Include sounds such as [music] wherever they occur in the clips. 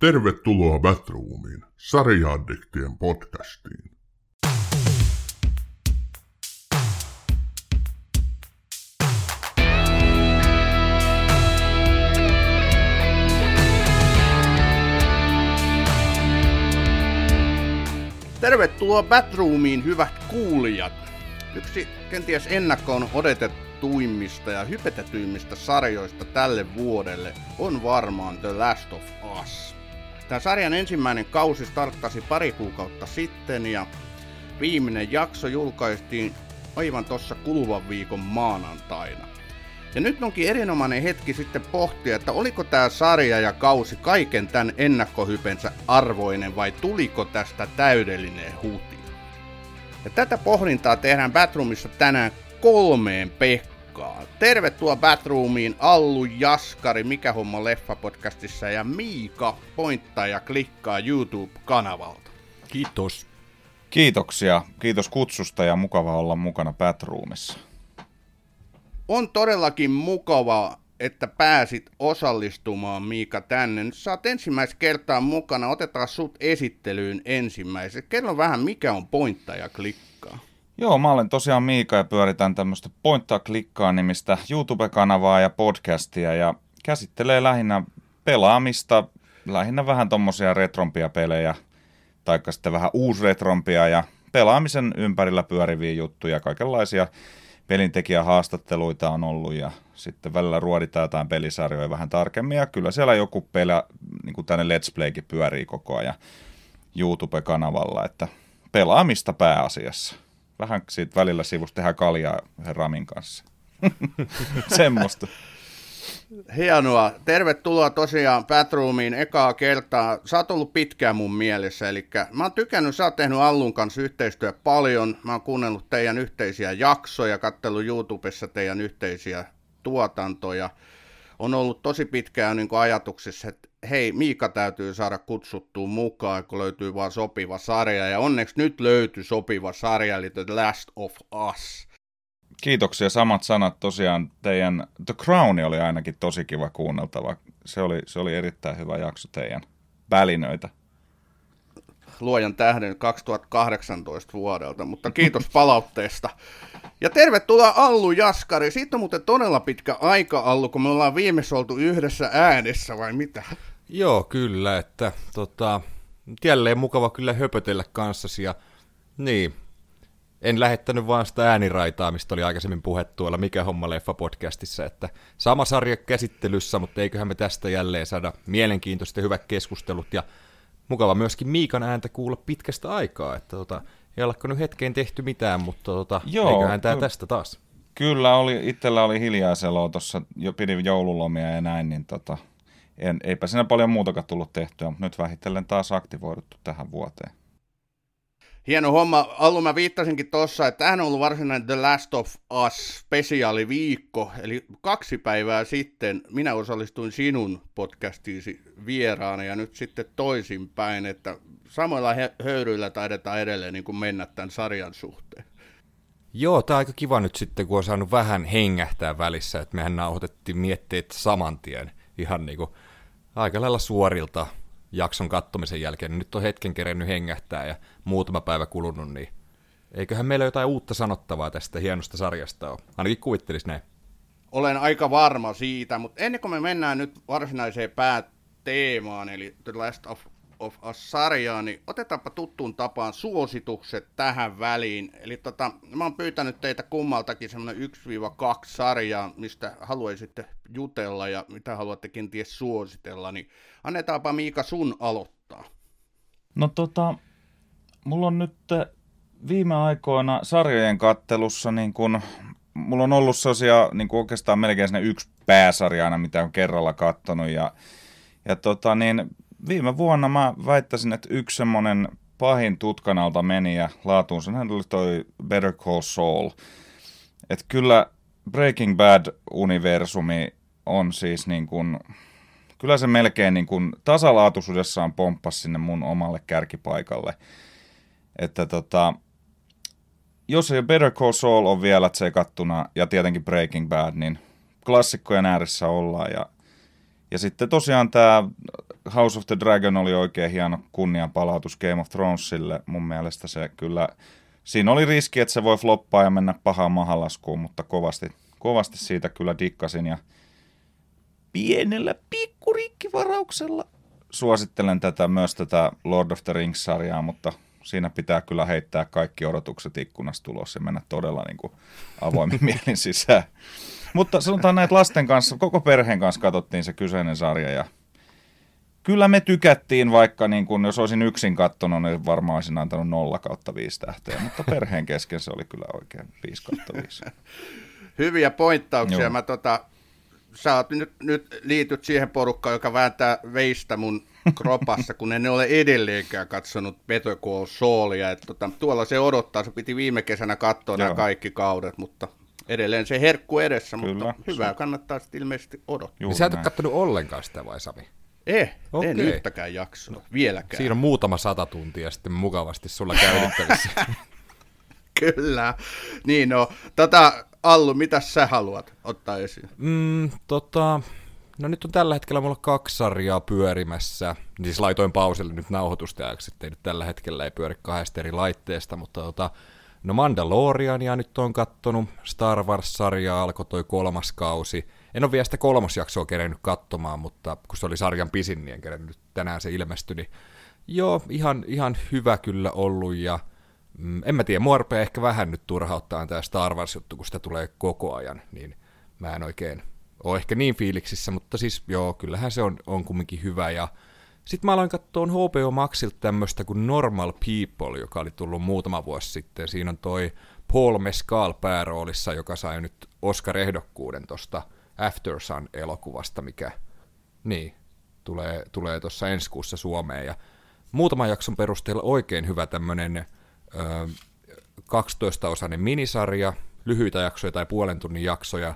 Tervetuloa Batroomiin, sarjaaddiktien podcastiin. Tervetuloa Batroomiin, hyvät kuulijat. Yksi kenties ennakkoon odotettuimmista ja hypetetyimmistä sarjoista tälle vuodelle on varmaan The Last of Us. Tämä sarjan ensimmäinen kausi starttasi pari kuukautta sitten ja viimeinen jakso julkaistiin aivan tuossa kuluvan viikon maanantaina. Ja nyt onkin erinomainen hetki sitten pohtia, että oliko tämä sarja ja kausi kaiken tämän ennakkohypensä arvoinen vai tuliko tästä täydellinen huti. Ja tätä pohdintaa tehdään Batroomissa tänään kolmeen Pekkaan. Tervetuloa Batroomiin Allu Jaskari, Mikä homma leffa-podcastissa ja Miika pointtaa ja klikkaa YouTube-kanavalta. Kiitos. Kiitoksia. Kiitos kutsusta ja mukava olla mukana Batroomissa. On todellakin mukava, että pääsit osallistumaan Miika tänne. Nyt sä oot ensimmäistä kertaa mukana. Otetaan sut esittelyyn ensimmäiseksi. Kerro vähän, mikä on pointta ja klikkaa. Joo, mä olen tosiaan Miika ja pyöritän tämmöistä Pointtaa klikkaa nimistä YouTube-kanavaa ja podcastia ja käsittelee lähinnä pelaamista, lähinnä vähän tommosia retrompia pelejä, taikka sitten vähän uusretrompia ja pelaamisen ympärillä pyöriviä juttuja, kaikenlaisia pelintekijähaastatteluita on ollut ja sitten välillä ruoditaan jotain pelisarjoja vähän tarkemmin ja kyllä siellä joku pelä, niin kuin tänne Let's Playkin pyörii koko ajan YouTube-kanavalla, että pelaamista pääasiassa. Vähän siitä välillä sivusta tehdään kaljaa Ramin kanssa. [laughs] Semmoista. Hienoa. Tervetuloa tosiaan Batroomiin ekaa kertaa. Sä oot ollut pitkään mun mielessä, eli mä oon tykännyt, sä oot tehnyt Allun kanssa yhteistyö paljon. Mä oon kuunnellut teidän yhteisiä jaksoja, kattellut YouTubessa teidän yhteisiä tuotantoja. On ollut tosi pitkään niin ajatuksissa, että hei, Miika täytyy saada kutsuttua mukaan, kun löytyy vaan sopiva sarja. Ja onneksi nyt löytyy sopiva sarja, eli The Last of Us. Kiitoksia, samat sanat tosiaan. Teidän The Crown oli ainakin tosi kiva kuunneltava. Se oli, se oli erittäin hyvä jakso teidän välinöitä. Luojan tähden 2018 vuodelta, mutta kiitos [laughs] palautteesta. Ja tervetuloa Allu Jaskari. Siitä on muuten todella pitkä aika, Allu, kun me ollaan viimeksi oltu yhdessä äänessä, vai mitä? Joo, kyllä, että tota, jälleen mukava kyllä höpötellä kanssasi ja niin, en lähettänyt vaan sitä ääniraitaa, mistä oli aikaisemmin puhe tuolla Mikä homma leffa podcastissa, että sama sarja käsittelyssä, mutta eiköhän me tästä jälleen saada mielenkiintoiset ja hyvät keskustelut ja mukava myöskin Miikan ääntä kuulla pitkästä aikaa, että tota, ei olekaan nyt hetkeen tehty mitään, mutta tota, Joo, eiköhän tämä tästä taas. Kyllä, oli, itsellä oli hiljaiseloa tuossa, jo pidin joululomia ja näin, niin tota, en, eipä siinä paljon muutakaan tullut tehtyä, mutta nyt vähitellen taas aktivoiduttu tähän vuoteen. Hieno homma. Alun mä viittasinkin tuossa, että tämähän on ollut varsinainen The Last of Us spesiaaliviikko, eli kaksi päivää sitten minä osallistuin sinun podcastiisi vieraana ja nyt sitten toisinpäin, että samoilla höyryillä taidetaan edelleen niin kuin mennä tämän sarjan suhteen. Joo, tämä on aika kiva nyt sitten, kun on saanut vähän hengähtää välissä, että mehän nauhoitettiin mietteet saman tien ihan niin kuin aika lailla suorilta jakson kattomisen jälkeen, nyt on hetken kerennyt hengähtää ja muutama päivä kulunut, niin eiköhän meillä jotain uutta sanottavaa tästä hienosta sarjasta ole. Ainakin kuvittelis näin. Olen aika varma siitä, mutta ennen kuin me mennään nyt varsinaiseen pääteemaan, eli The Last of of Us-sarjaa, niin otetaanpa tuttuun tapaan suositukset tähän väliin. Eli tota, mä oon pyytänyt teitä kummaltakin semmoinen 1-2 sarjaa, mistä haluaisitte jutella ja mitä haluatte kenties suositella, niin annetaanpa Miika sun aloittaa. No tota, mulla on nyt viime aikoina sarjojen kattelussa niin kun, mulla on ollut sellaisia niin oikeastaan melkein yksi pääsarja aina, mitä on kerralla kattonut ja, ja tota niin, viime vuonna mä väittäisin, että yksi semmoinen pahin tutkan alta meni ja laatuun hän oli toi Better Call Saul. Että kyllä Breaking Bad-universumi on siis niin kuin, kyllä se melkein niin kuin tasalaatuisuudessaan pomppas sinne mun omalle kärkipaikalle. Että tota, jos ei Better Call Saul on vielä tsekattuna ja tietenkin Breaking Bad, niin klassikkojen ääressä ollaan ja Ja sitten tosiaan tämä House of the Dragon oli oikein hieno kunnianpalautus Game of Thronesille. Mun mielestä se kyllä, siinä oli riski, että se voi floppaa ja mennä pahaan mahalaskuun, mutta kovasti, kovasti siitä kyllä dikkasin. Ja pienellä pikkurikkivarauksella suosittelen tätä myös tätä Lord of the Rings-sarjaa, mutta siinä pitää kyllä heittää kaikki odotukset ikkunasta tulos ja mennä todella niin kuin avoimin [laughs] mielin sisään. Mutta sanotaan näin, että lasten kanssa, koko perheen kanssa katsottiin se kyseinen sarja ja kyllä me tykättiin, vaikka niin kun, jos olisin yksin katsonut, niin varmaan olisin antanut 0 kautta 5 tähteä, mutta perheen kesken se oli kyllä oikein 5 kautta 5. [laughs] Hyviä pointtauksia. Joo. Mä tota, sä oot nyt, nyt liityt siihen porukkaan, joka vääntää veistä mun kropassa, kun en ole edelleenkään katsonut Better Call Saulia. Et tota, tuolla se odottaa, se piti viime kesänä katsoa nämä Joo. kaikki kaudet, mutta edelleen se herkku edessä, Kyllä, mutta hyvää kannattaa sitten ilmeisesti odottaa. Juuri Niin sä et ole näin. kattonut ollenkaan sitä vai Sami? Eh, Okei. en yhtäkään jaksoa, vieläkään. Siinä on muutama sata tuntia sitten mukavasti sulla käytettävissä. [laughs] Kyllä. Niin no, tota, Allu, mitä sä haluat ottaa esiin? Mm, tota, no nyt on tällä hetkellä mulla kaksi sarjaa pyörimässä. Siis laitoin pauselle nyt nauhoitusta ajaksi, ettei nyt tällä hetkellä ei pyöri kahdesta eri laitteesta, mutta tota, no Mandaloriania nyt on kattonut, Star Wars-sarjaa alkoi toi kolmas kausi. En ole vielä sitä kolmosjaksoa kerennyt katsomaan, mutta kun se oli sarjan pisin, niin en kerennyt nyt tänään se ilmestyi, niin joo, ihan, ihan hyvä kyllä ollut ja mm, en mä tiedä, mua rupeaa ehkä vähän nyt turhauttaa tämä Star Wars-juttu, kun sitä tulee koko ajan, niin mä en oikein ole ehkä niin fiiliksissä, mutta siis joo, kyllähän se on, on kumminkin hyvä. Ja sitten mä aloin katsoa HBO Maxilta tämmöistä kuin Normal People, joka oli tullut muutama vuosi sitten. Siinä on toi Paul Mescal pääroolissa, joka sai nyt Oscar-ehdokkuuden tuosta After Sun-elokuvasta, mikä niin, tulee, tulee tuossa ensi kuussa Suomeen. Ja muutaman jakson perusteella oikein hyvä tämmöinen 12-osainen minisarja, lyhyitä jaksoja tai puolen tunnin jaksoja,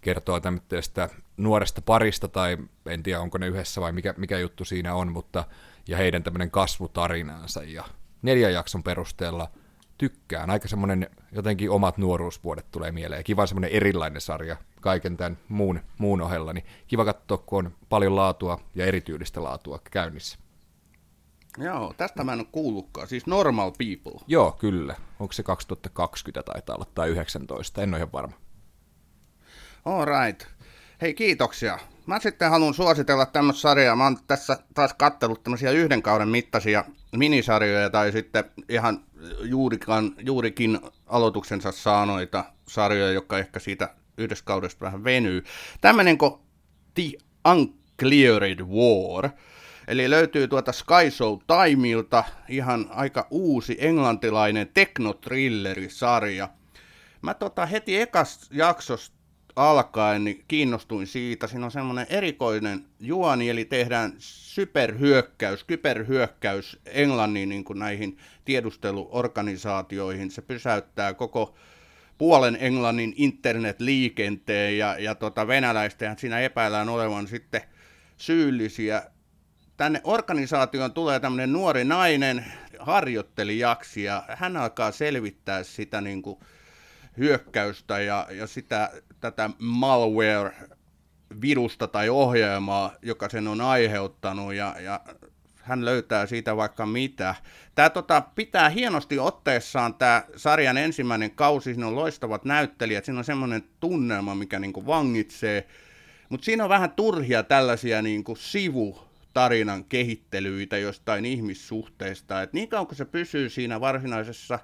kertoo tämmöistä nuoresta parista, tai en tiedä onko ne yhdessä vai mikä, mikä juttu siinä on, mutta ja heidän tämmöinen kasvutarinaansa, ja neljän jakson perusteella tykkään. Aika semmoinen jotenkin omat nuoruusvuodet tulee mieleen, kiva semmoinen erilainen sarja kaiken tämän muun, muun ohella, niin kiva katsoa, kun on paljon laatua ja erityylistä laatua käynnissä. Joo, tästä mä en ole kuullutkaan. Siis Normal People. Joo, kyllä. Onko se 2020 taitaa olla, tai 19, en ole ihan varma. All right. Hei, kiitoksia. Mä sitten haluan suositella tämmöistä sarjaa. Mä oon tässä taas kattellut tämmöisiä yhden kauden mittaisia minisarjoja tai sitten ihan juurikan, juurikin aloituksensa saanoita sarjoja, jotka ehkä siitä yhdestä kaudesta vähän venyy. Tämmöinen kuin The Uncleared War. Eli löytyy tuota Sky Show Timeilta ihan aika uusi englantilainen teknotrilleri-sarja. Mä tota heti ekas jaksosta alkaen niin kiinnostuin siitä. Siinä on semmoinen erikoinen juoni, eli tehdään superhyökkäys, kyberhyökkäys Englannin niin kuin näihin tiedusteluorganisaatioihin. Se pysäyttää koko puolen Englannin internetliikenteen ja, ja tota venäläisten siinä epäillään olevan sitten syyllisiä. Tänne organisaatioon tulee tämmöinen nuori nainen, harjoittelijaksi, ja hän alkaa selvittää sitä niin kuin hyökkäystä ja, ja sitä, tätä malware-virusta tai ohjelmaa, joka sen on aiheuttanut, ja, ja hän löytää siitä vaikka mitä. Tämä tota, pitää hienosti otteessaan tämä sarjan ensimmäinen kausi, siinä on loistavat näyttelijät, siinä on semmoinen tunnelma, mikä niinku vangitsee, mutta siinä on vähän turhia tällaisia niinku sivutarinan kehittelyitä jostain ihmissuhteista, että niin kauan kun se pysyy siinä varsinaisessa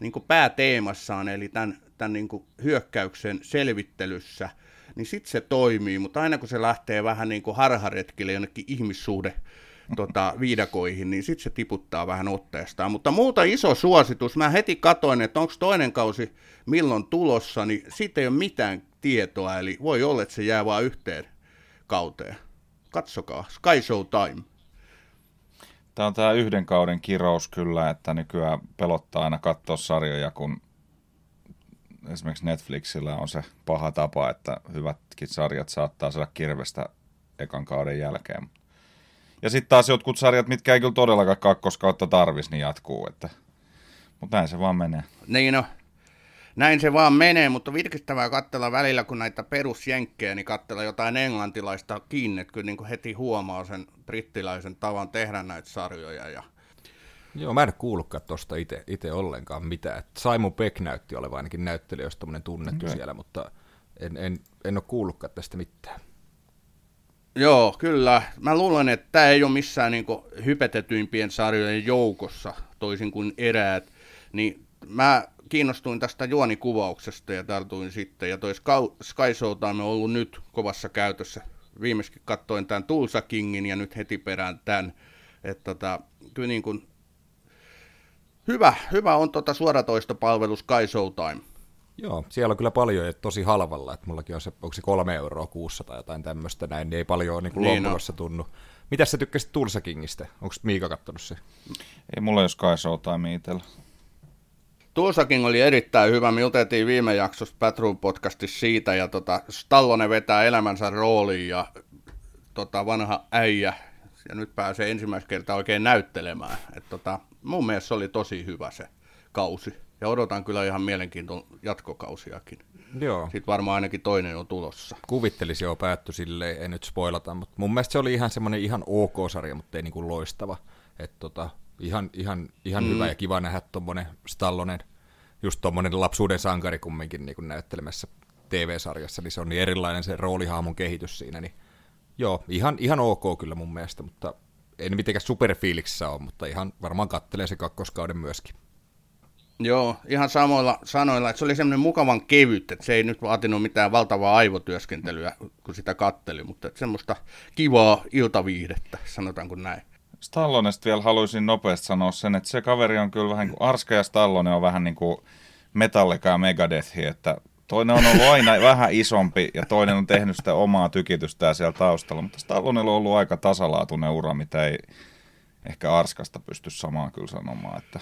niin kuin pääteemassaan, eli tämän, tämän niin kuin hyökkäyksen selvittelyssä, niin sitten se toimii, mutta aina kun se lähtee vähän niin kuin harharetkille jonnekin ihmissuhde tota, viidakoihin, niin sitten se tiputtaa vähän otteestaan. Mutta muuta iso suositus, mä heti katoin, että onko toinen kausi milloin tulossa, niin siitä ei ole mitään tietoa, eli voi olla, että se jää vain yhteen kauteen. Katsokaa, Sky Show Time. Tämä on tämä yhden kauden kirous kyllä, että nykyään pelottaa aina katsoa sarjoja, kun esimerkiksi Netflixillä on se paha tapa, että hyvätkin sarjat saattaa saada kirvestä ekan kauden jälkeen. Ja sitten taas jotkut sarjat, mitkä ei kyllä todellakaan kakkoskautta tarvis, niin jatkuu. Että... Mutta näin se vaan menee. Niin no. Näin se vaan menee, mutta virkistävää katsella välillä, kun näitä perusjenkkejä, niin katsella jotain englantilaista kiinni, että kyllä niin kuin heti huomaa sen brittiläisen tavan tehdä näitä sarjoja. Ja... Joo, mä en kuullutkaan tuosta itse ollenkaan mitään. Et Simon Beck näytti olevan ainakin näyttelijöistä tunnettu okay. siellä, mutta en, en, en ole kuullutkaan tästä mitään. Joo, kyllä. Mä luulen, että tämä ei ole missään niin hypetetyimpien sarjojen joukossa, toisin kuin eräät. Niin mä kiinnostuin tästä juonikuvauksesta ja tartuin sitten. Ja toi Sky Showtime on ollut nyt kovassa käytössä. Viimeiskin katsoin tämän Tulsa Kingin ja nyt heti perään tämän. Että tota, kyllä niin kuin, hyvä, hyvä on tota suoratoistopalvelu Sky Showtime. Joo, siellä on kyllä paljon ja tosi halvalla, että mullakin on se, onko se kolme euroa kuussa tai jotain tämmöistä näin, niin ei paljon niin kuin niin lompolossa no. tunnu. Mitä sä tykkäsit Tulsa Kingistä? Onko Miika kattonut se? Ei mulla jos Sky Showtime itsellä. Tulsa King oli erittäin hyvä. Me juteltiin viime jaksossa Patroon podcastissa siitä, ja tota, Stallone vetää elämänsä rooliin, ja tota, vanha äijä, ja nyt pääsee ensimmäistä kertaa oikein näyttelemään. Et, tota, mun mielestä se oli tosi hyvä se kausi. Ja odotan kyllä ihan mielenkiintoista jatkokausiakin. Joo. Sitten varmaan ainakin toinen on tulossa. Kuvittelisi jo päätty silleen, en nyt spoilata, mutta mun mielestä se oli ihan semmoinen ihan ok-sarja, mutta ei niinku loistava. Et tota, ihan, ihan, ihan mm. hyvä ja kiva nähdä tuommoinen Stallonen, just tuommoinen lapsuuden sankari kumminkin niin näyttelemässä TV-sarjassa, niin se on niin erilainen se roolihahmon kehitys siinä, niin joo, ihan, ihan ok kyllä mun mielestä, mutta en mitenkään superfiiliksissä ole, mutta ihan varmaan kattelee se kakkoskauden myöskin. Joo, ihan samoilla sanoilla, että se oli semmoinen mukavan kevyt, että se ei nyt vaatinut mitään valtavaa aivotyöskentelyä, kun sitä katteli, mutta että semmoista kivaa iltaviihdettä, sanotaanko näin. Stallonesta vielä haluaisin nopeasti sanoa sen, että se kaveri on kyllä vähän kuin Arska ja Stallone on vähän niin kuin Metallica ja Megadethi, että toinen on ollut aina [laughs] vähän isompi ja toinen on tehnyt sitä omaa tykitystään siellä taustalla, mutta Stallonella on ollut aika tasalaatuinen ura, mitä ei ehkä Arskasta pysty samaan kyllä sanomaan, että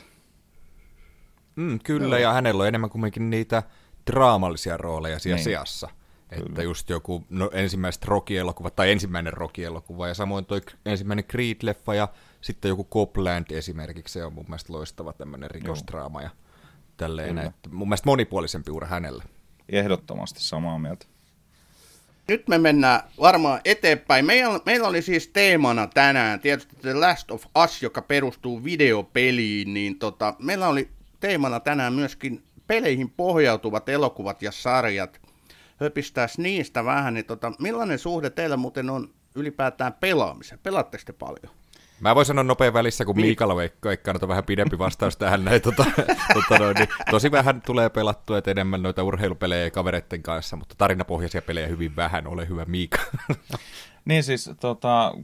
Mm, kyllä, Joo. ja hänellä on enemmän kuitenkin niitä draamallisia rooleja siellä niin. seassa. Kyllä. Että just joku no, ensimmäiset Rocky-elokuva, tai ensimmäinen Rocky-elokuva, ja samoin toi ensimmäinen Creed-leffa, ja sitten joku Copland esimerkiksi, se on mun mielestä loistava tämmöinen rikostraama, ja tälleen. Että mun mielestä monipuolisempi ura hänellä. Ehdottomasti samaa mieltä. Nyt me mennään varmaan eteenpäin. Meillä, meillä oli siis teemana tänään tietysti The Last of Us, joka perustuu videopeliin, niin tota, meillä oli teemana tänään myöskin peleihin pohjautuvat elokuvat ja sarjat. Höpistäisi niistä vähän, niin tota, millainen suhde teillä muuten on ylipäätään pelaamiseen? Pelaatteko te paljon? Mä voin sanoa nopein välissä, kun Miikalla veikkaa, että vähän pidempi vastaus tähän näin. Tota, [laughs] tota noin, niin tosi vähän tulee pelattua, että enemmän noita urheilupelejä kavereiden kanssa, mutta tarinapohjaisia pelejä hyvin vähän. Ole hyvä Miika. [laughs] niin siis, tota,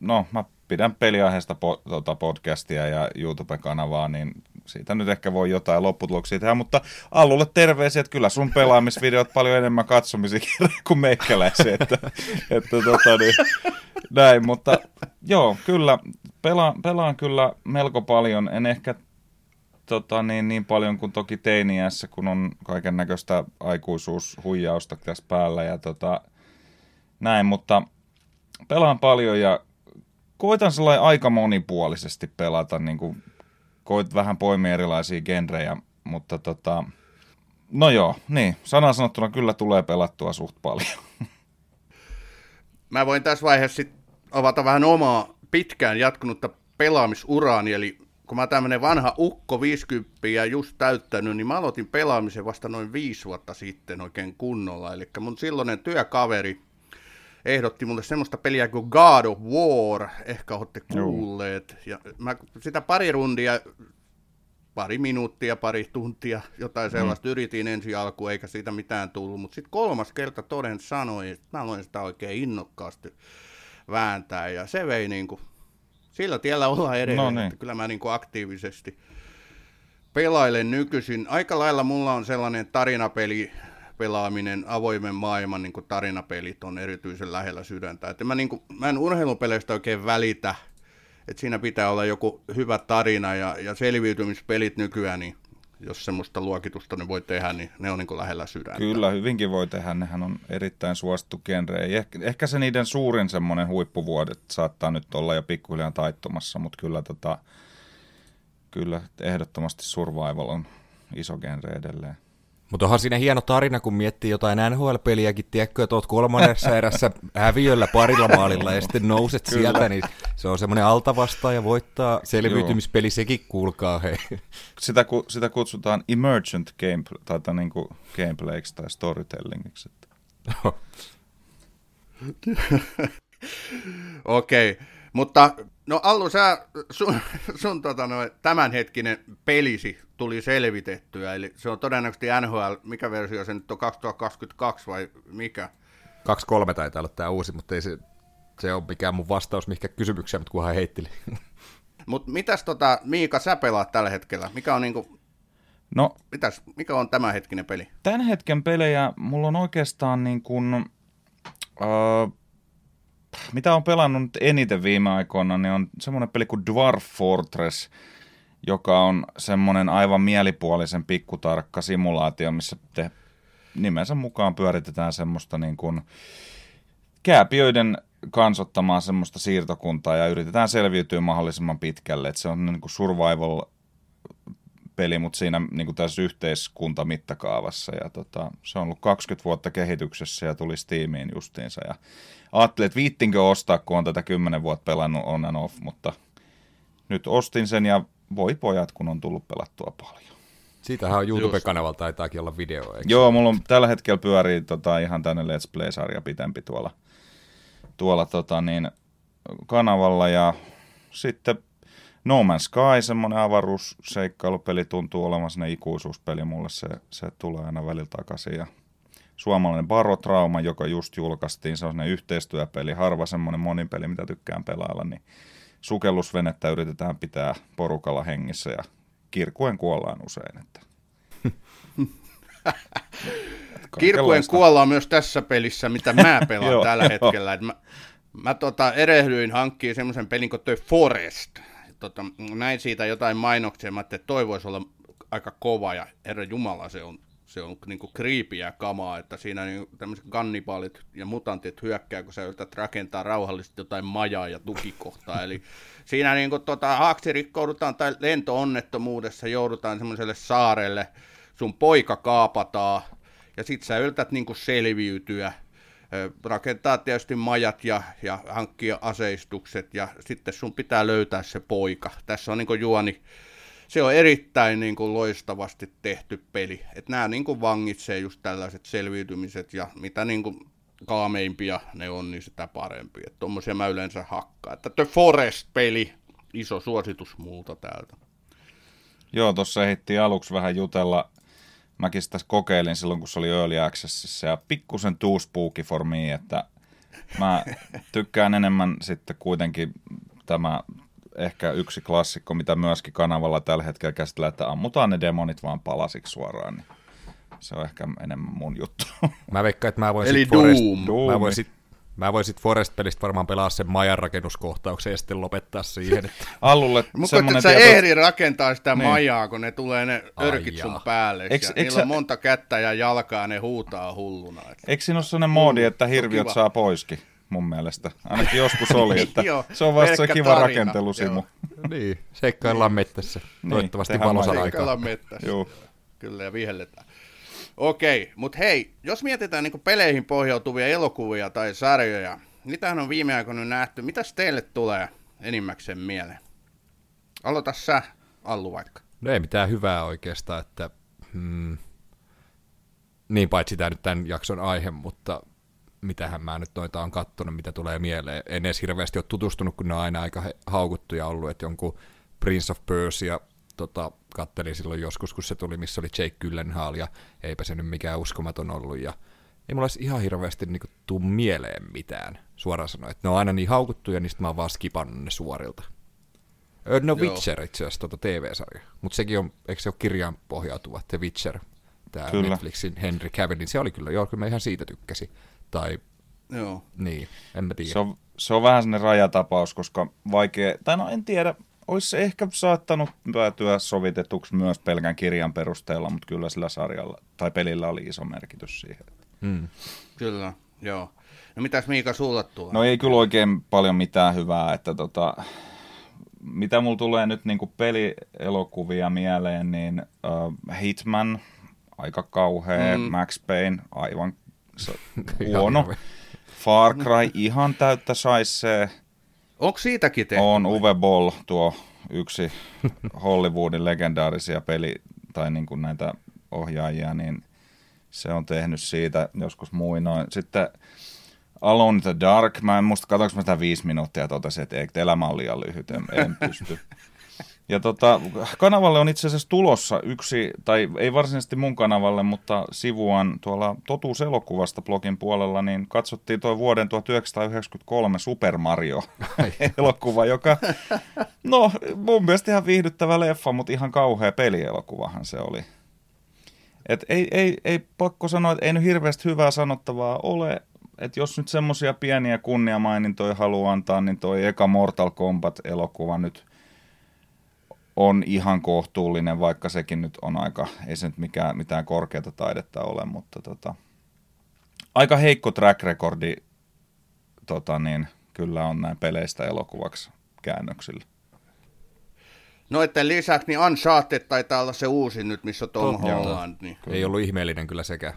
no mä pidän peliaiheesta po, tota, podcastia ja YouTube-kanavaa, niin siitä nyt ehkä voi jotain lopputuloksia tehdä, mutta Allulle terveisiä, että kyllä sun pelaamisvideot paljon enemmän katsomisia [laughs] kuin meikäläisiä, että, että tota, niin, näin, mutta joo, kyllä, pelaan, pelaan kyllä melko paljon, en ehkä tota, niin, niin paljon kuin toki teiniässä, kun on kaiken näköistä aikuisuushuijausta tässä päällä ja tota, näin, mutta pelaan paljon ja koitan sellainen aika monipuolisesti pelata, niin kuin koit vähän poimia erilaisia genrejä, mutta tota, no joo, niin, sanan sanottuna kyllä tulee pelattua suht paljon. Mä voin tässä vaiheessa sit avata vähän omaa pitkään jatkunutta pelaamisuraani, eli kun mä tämmönen vanha ukko 50 ja just täyttänyt, niin mä aloitin pelaamisen vasta noin viisi vuotta sitten oikein kunnolla. Eli mun silloinen työkaveri ehdotti mulle semmoista peliä kuin God of War, ehkä olette kuulleet. Ja mä sitä pari rundia, pari minuuttia, pari tuntia, jotain mm. sellaista mm. yritin ensi alkuun, eikä siitä mitään tullut. Mutta sitten kolmas kerta toden sanoi, että mä aloin sitä oikein innokkaasti vääntää, ja se vei niin kuin, sillä tiellä ollaan edelleen, no niin. että kyllä mä niin kuin aktiivisesti pelailen nykyisin. Aika lailla mulla on sellainen tarinapeli pelaaminen, avoimen maailman niin kuin tarinapelit on erityisen lähellä sydäntä. Että mä, niin kuin, mä en urheilupeleistä oikein välitä, että siinä pitää olla joku hyvä tarina ja, ja selviytymispelit nykyään, niin jos semmoista luokitusta ne voi tehdä, niin ne on niin lähellä sydäntä. Kyllä, hyvinkin voi tehdä. Nehän on erittäin suosittu genre. Ehkä, ehkä se niiden suurin semmoinen huippuvuodet saattaa nyt olla jo pikkuhiljaa taittumassa, mutta kyllä, tota, kyllä ehdottomasti survival on iso genre edelleen. Mutta onhan siinä hieno tarina, kun miettii jotain NHL-peliäkin, tiedätkö, että oot kolmannessa erässä häviöllä parilla maalilla ja sitten nouset Kyllä. sieltä, niin se on semmoinen altavastaaja voittaa selviytymispeli, sekin kuulkaa hei. Sitä, sitä kutsutaan emergent game, tai, tai niin kuin gameplayksi tai storytellingiksi. [laughs] Okei, okay. mutta no Allu, sä, sun, sun tota, no, tämänhetkinen pelisi tuli selvitettyä, eli se on todennäköisesti NHL, mikä versio se nyt on, 2022 vai mikä? 23 taitaa olla tämä uusi, mutta ei se, se ole mikään mun vastaus mihinkä kysymykseen, mutta kunhan heitteli. [laughs] Mutta mitäs tota, Miika, sä pelaat tällä hetkellä? Mikä on niinku, no, mitäs, mikä on tämänhetkinen peli? Tämän hetken pelejä mulla on oikeastaan niin kuin, uh, mitä on pelannut eniten viime aikoina, niin on semmoinen peli kuin Dwarf Fortress, joka on semmoinen aivan mielipuolisen pikkutarkka simulaatio, missä te nimensä mukaan pyöritetään semmoista niin kuin kääpiöiden kansottamaa semmoista siirtokuntaa ja yritetään selviytyä mahdollisimman pitkälle. Et se on niin kuin survival peli, mutta siinä niin kuin tässä yhteiskuntamittakaavassa. Ja tota, se on ollut 20 vuotta kehityksessä ja tuli Steamiin justiinsa. Ja ajattelin, että viittinkö ostaa, kun on tätä 10 vuotta pelannut on and off, mutta nyt ostin sen ja voi pojat, kun on tullut pelattua paljon. Siitähän on YouTube-kanavalta taitaakin olla video, eikö? Joo, mulla on tällä hetkellä pyörii tota, ihan tänne Let's Play-sarja pitempi tuolla, tuolla tota, niin, kanavalla ja sitten No Man's Sky, semmoinen avaruusseikkailupeli, tuntuu olevan sinne ikuisuuspeli mulle, se, se tulee aina välillä takaisin. Ja suomalainen Barotrauma, joka just julkaistiin, se on semmoinen yhteistyöpeli, harva semmoinen monipeli, mitä tykkään pelailla, niin sukellusvenettä yritetään pitää porukalla hengissä ja kirkuen kuollaan usein. Että. [laughs] kirkuen kuollaan myös tässä pelissä, mitä mä [laughs] pelaan tällä hetkellä. mä, mä tota, erehdyin hankkiin semmoisen pelin kuin The Forest, tota, näin siitä jotain mainoksia, mä että toivoisi olla aika kova ja herra Jumala se on, se on niin kriipiä kamaa, että siinä niin tämmöiset kannibaalit ja mutantit hyökkää, kun sä yrität rakentaa rauhallisesti jotain majaa ja tukikohtaa. Eli [laughs] siinä niin kuin, tota, haaksi rikkoudutaan tai lentoonnettomuudessa joudutaan semmoiselle saarelle, sun poika kaapataan ja sit sä yrität niin selviytyä rakentaa tietysti majat ja, ja hankkia aseistukset ja sitten sun pitää löytää se poika. Tässä on niin juoni, se on erittäin niin kuin loistavasti tehty peli. Että nämä niin kuin vangitsee just tällaiset selviytymiset ja mitä niin kuin kaameimpia ne on, niin sitä parempi. Että tommosia mä yleensä hakkaan. Että The Forest-peli, iso suositus multa täältä. Joo, tuossa ehittiin aluksi vähän jutella mäkin sitä kokeilin silloin, kun se oli Early Accessissa ja pikkusen too spooky for me, että mä tykkään enemmän sitten kuitenkin tämä ehkä yksi klassikko, mitä myöskin kanavalla tällä hetkellä käsitellään, että ammutaan ne demonit vaan palasiksi suoraan, niin se on ehkä enemmän mun juttu. Mä veikkaan, että mä voin Eli Forest, Doom. Mä voin sit Mä voisin Forest-pelistä varmaan pelaa sen majan rakennuskohtauksen ja sitten lopettaa siihen. Että... Allulle Mutta että sä tieto... ehdi rakentaa sitä niin. majaa, kun ne tulee ne örkit sun päälle. Eks, ja niillä sä... on monta kättä ja jalkaa, ne huutaa hulluna. Että... Eikö siinä ole sellainen moodi, että hirviöt saa poiskin? Mun mielestä. Ainakin joskus oli, että [laughs] se on vasta se kiva tarina. rakentelusimu. [laughs] niin, seikkaillaan mettässä. Niin, Toivottavasti valosan aikaa. Seikkaillaan mettässä. Joo. Kyllä, ja vihelletään. Okei, mutta hei, jos mietitään niin peleihin pohjautuvia elokuvia tai sarjoja, mitähän on viime aikoina nähty, mitäs teille tulee enimmäkseen mieleen? Aloita sä, Allu vaikka. No ei mitään hyvää oikeastaan, että hmm, niin paitsi tämä nyt tämän jakson aihe, mutta mitähän mä nyt noita on kattonut, mitä tulee mieleen. En edes hirveästi ole tutustunut, kun ne on aina aika haukuttuja ollut, että jonkun Prince of Persia tota, kattelin silloin joskus, kun se tuli, missä oli Jake Gyllenhaal, ja eipä se nyt mikään uskomaton ollut, ja ei mulla olisi ihan hirveästi niin kuin, tuu mieleen mitään, suoraan sanoen. Että ne on aina niin haukuttuja, niin sitten mä oon vaan skipannut ne suorilta. No Joo. Witcher itse asiassa, tota TV-sarja. Mutta sekin on, eikö se ole kirjaan pohjautuva, The Witcher, tämä Netflixin Henry Cavill, niin se oli kyllä, joo, kyllä mä ihan siitä tykkäsin. Tai, joo. niin, en mä tiedä. Se on, se on vähän sellainen rajatapaus, koska vaikea, tai no en tiedä, olisi se ehkä saattanut päätyä sovitetuksi myös pelkän kirjan perusteella, mutta kyllä sillä sarjalla tai pelillä oli iso merkitys siihen. Mm. Kyllä, joo. No mitäs Miika sulla tulee? No ei kyllä oikein paljon mitään hyvää, että tota, mitä mulla tulee nyt niin pelielokuvia mieleen, niin uh, Hitman aika kauhea, mm. Max Payne, aivan [laughs] huono. Far Cry ihan täyttä saisse. Onko siitäkin tehty? On Uwe Boll, tuo yksi Hollywoodin legendaarisia peli, tai niin kuin näitä ohjaajia, niin se on tehnyt siitä joskus muinoin. Sitten Alone in the Dark, mä en muista, katsoinko mä sitä viisi minuuttia ja totesin, että ei, elämä on liian lyhyt, en, en pysty. [laughs] Ja tota, kanavalle on itse asiassa tulossa yksi, tai ei varsinaisesti mun kanavalle, mutta sivuan tuolla Totuuselokuvasta blogin puolella, niin katsottiin tuo vuoden 1993 Super Mario-elokuva, joka, no mun mielestä ihan viihdyttävä leffa, mutta ihan kauhea pelielokuvahan se oli. Et ei, ei, ei pakko sanoa, että ei nyt hirveästi hyvää sanottavaa ole, että jos nyt semmoisia pieniä kunniamainintoja haluaa antaa, niin toi eka Mortal Kombat-elokuva nyt – on ihan kohtuullinen, vaikka sekin nyt on aika, ei se nyt mikään, mitään korkeata taidetta ole, mutta tota, aika heikko track recordi tota niin, kyllä on näin peleistä elokuvaksi käännöksillä. No että lisäksi niin Uncharted taitaa olla se uusi nyt, missä on Tom Totta, Holland. Niin. Ei ollut ihmeellinen kyllä sekä.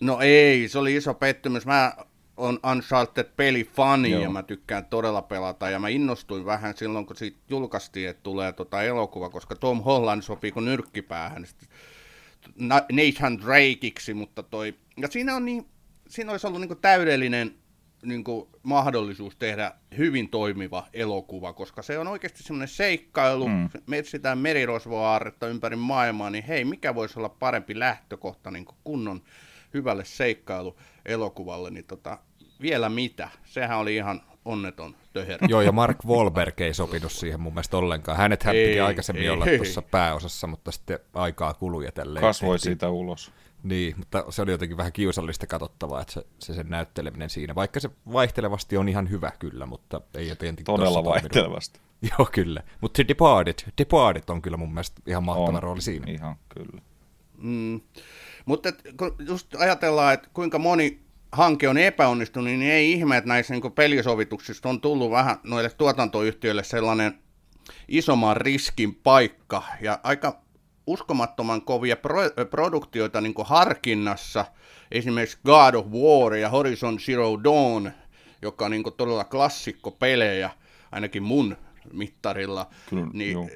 No ei, se oli iso pettymys. Mä on Uncharted-pelifani Joo. ja mä tykkään todella pelata ja mä innostuin vähän silloin, kun siitä julkaistiin, että tulee tota elokuva, koska Tom Holland sopii kuin nyrkkipäähän Nathan Drakeiksi, mutta toi, ja siinä on niin, siinä olisi ollut niin täydellinen niin kuin mahdollisuus tehdä hyvin toimiva elokuva, koska se on oikeasti semmoinen seikkailu, mm. me etsitään merirosvoaarretta ympäri maailmaa, niin hei, mikä voisi olla parempi lähtökohta niin kuin kunnon hyvälle seikkailuelokuvalle, niin tota, vielä mitä. Sehän oli ihan onneton töherä. Joo, ja Mark Wahlberg ei sopinut siihen mun mielestä ollenkaan. Hänet hän piti aikaisemmin ei, olla tuossa pääosassa, mutta sitten aikaa kului ja tälleen. Kasvoi siitä ulos. Niin, mutta se oli jotenkin vähän kiusallista katsottavaa, että se, se sen näytteleminen siinä, vaikka se vaihtelevasti on ihan hyvä kyllä, mutta ei jotenkin Todella vaihtelevasti. [laughs] Joo, kyllä. Mutta Departed, Departed on kyllä mun mielestä ihan mahtava on, rooli siinä. Ihan, kyllä. Mm. Mutta kun just ajatellaan, että kuinka moni hanke on epäonnistunut, niin ei ihme, että näissä niin pelisovituksissa on tullut vähän noille tuotantoyhtiöille sellainen isomman riskin paikka ja aika uskomattoman kovia pro- produktioita niin harkinnassa, esimerkiksi God of War ja Horizon Zero Dawn, joka on niin todella klassikkopelejä, ainakin mun mittarilla, Kyllä, niin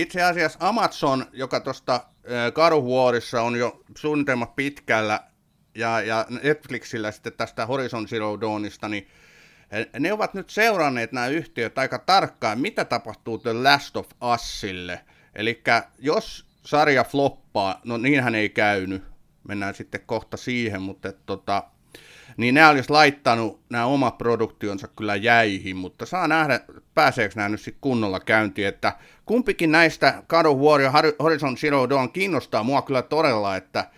itse asiassa Amazon, joka tuosta Warissa on jo suunnitelmat pitkällä, ja, ja Netflixillä sitten tästä Horizon Zero Dawnista, niin ne ovat nyt seuranneet nämä yhtiöt aika tarkkaan, mitä tapahtuu The Last of Usille. Eli jos sarja floppaa, no niinhän ei käynyt, mennään sitten kohta siihen, mutta tota, niin ne olisi laittanut nämä omat produktionsa kyllä jäihin, mutta saa nähdä, pääseekö nämä nyt sitten kunnolla käyntiin, että kumpikin näistä God of War ja Horizon Zero Dawn kiinnostaa mua kyllä todella, että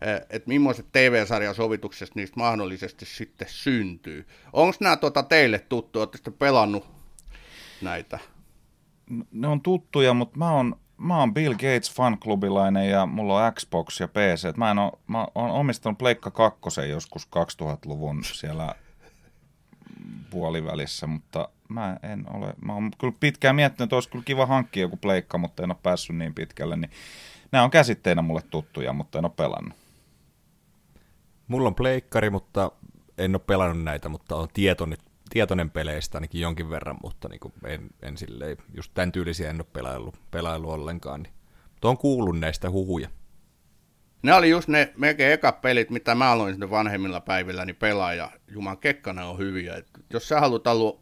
Eh, että millaiset TV-sarjasovituksesta niistä mahdollisesti sitten syntyy. Onko nämä tuota teille tuttu? Oletteko pelannut näitä? Ne on tuttuja, mutta mä oon, mä oon Bill Gates fanklubilainen ja mulla on Xbox ja PC. Mä, en oo, mä oon omistanut Pleikka 2 joskus 2000-luvun siellä puolivälissä, mutta mä en ole, mä oon kyllä pitkään miettinyt, että olisi kyllä kiva hankkia joku pleikka, mutta en ole päässyt niin pitkälle, niin nämä on käsitteinä mulle tuttuja, mutta en ole pelannut. Mulla on pleikkari, mutta en ole pelannut näitä, mutta on tietoinen, tietoinen peleistä ainakin jonkin verran, mutta niin en, en silleen, just tämän tyylisiä en ole pelaillut, pelaillut ollenkaan. Niin. Mutta on kuullut näistä huhuja. Ne oli just ne melkein eka pelit, mitä mä aloin sinne vanhemmilla päivillä niin pelaa, ja Juman kekkana on hyviä. Et jos sä haluat alo-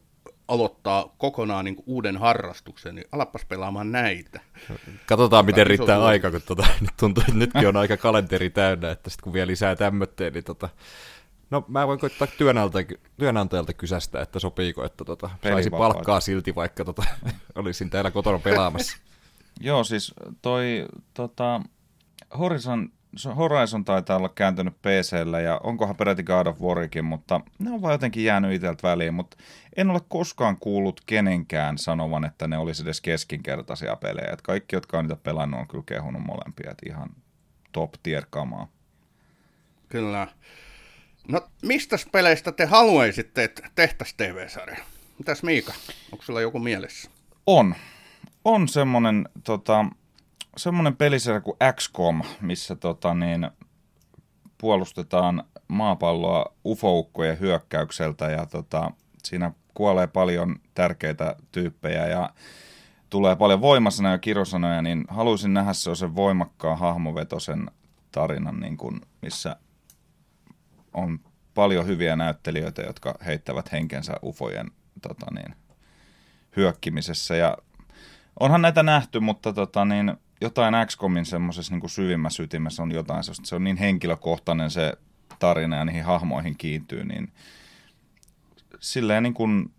aloittaa kokonaan niin uuden harrastuksen, niin alapas pelaamaan näitä. Katsotaan, miten riittää aika, kun tota, nyt tuntuu, että nytkin on aika kalenteri täynnä, että sitten kun vielä lisää tämmötteen, niin tota, No mä voin koittaa työnantajalta, työnantajalta kysästä, että sopiiko, että tota, saisi palkkaa silti, vaikka tota, [laughs] olisin täällä kotona pelaamassa. Joo, siis toi tota, Horizon Horizon taitaa olla kääntynyt PCllä ja onkohan peräti God of Warikin, mutta ne on vaan jotenkin jäänyt itseltä väliin, mutta en ole koskaan kuullut kenenkään sanovan, että ne olisi edes keskinkertaisia pelejä. Et kaikki, jotka on niitä pelannut, on kyllä kehunut molempia, että ihan top tier kamaa. Kyllä. No, mistä peleistä te haluaisitte, että tehtäisiin TV-sarja? Mitäs Miika, onko sulla joku mielessä? On. On semmoinen tota, semmoinen pelisarja kuin XCOM, missä tota, niin, puolustetaan maapalloa ufoukkojen hyökkäykseltä ja tota, siinä kuolee paljon tärkeitä tyyppejä ja tulee paljon voimasanoja ja kirosanoja, niin haluaisin nähdä sen voimakkaan hahmovetosen tarinan, niin kuin, missä on paljon hyviä näyttelijöitä, jotka heittävät henkensä ufojen tota niin, hyökkimisessä. Ja onhan näitä nähty, mutta tota niin, jotain XCOMin semmoisessa niin syvimmässä ytimessä on jotain, se on niin henkilökohtainen se tarina ja niihin hahmoihin kiintyy, niin silleen niin kuin,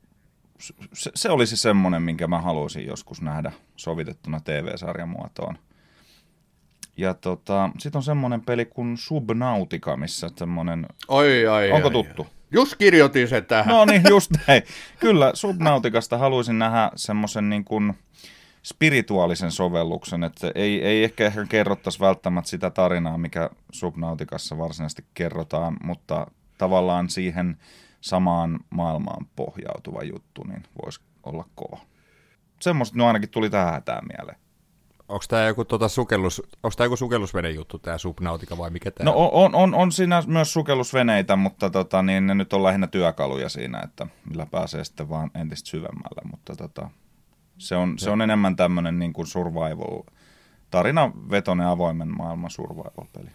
se, se olisi semmoinen, minkä mä haluaisin joskus nähdä sovitettuna TV-sarjan muotoon. Ja tota, sitten on semmoinen peli kuin Subnautica, missä semmoinen... Oi, ai, Onko ai, tuttu? Ai. Just kirjoitin se tähän. No niin, just näin. Kyllä, Subnautikasta haluaisin nähdä semmoisen niin kuin spirituaalisen sovelluksen, että ei, ei ehkä, ehkä kerrottaisi välttämättä sitä tarinaa, mikä Subnautikassa varsinaisesti kerrotaan, mutta tavallaan siihen samaan maailmaan pohjautuva juttu, niin voisi olla kova. Semmoista no ainakin tuli tähän hätään mieleen. Onko tämä joku, tota, sukellus, onko tämä joku sukellusvene juttu, tämä Subnautica vai mikä tämä No on, on, on siinä myös sukellusveneitä, mutta tota, niin ne nyt on lähinnä työkaluja siinä, että millä pääsee sitten vaan entistä syvemmälle, mutta tota, se, on, se on enemmän tämmöinen niin kuin survival, tarinavetoinen avoimen maailman survival-peli.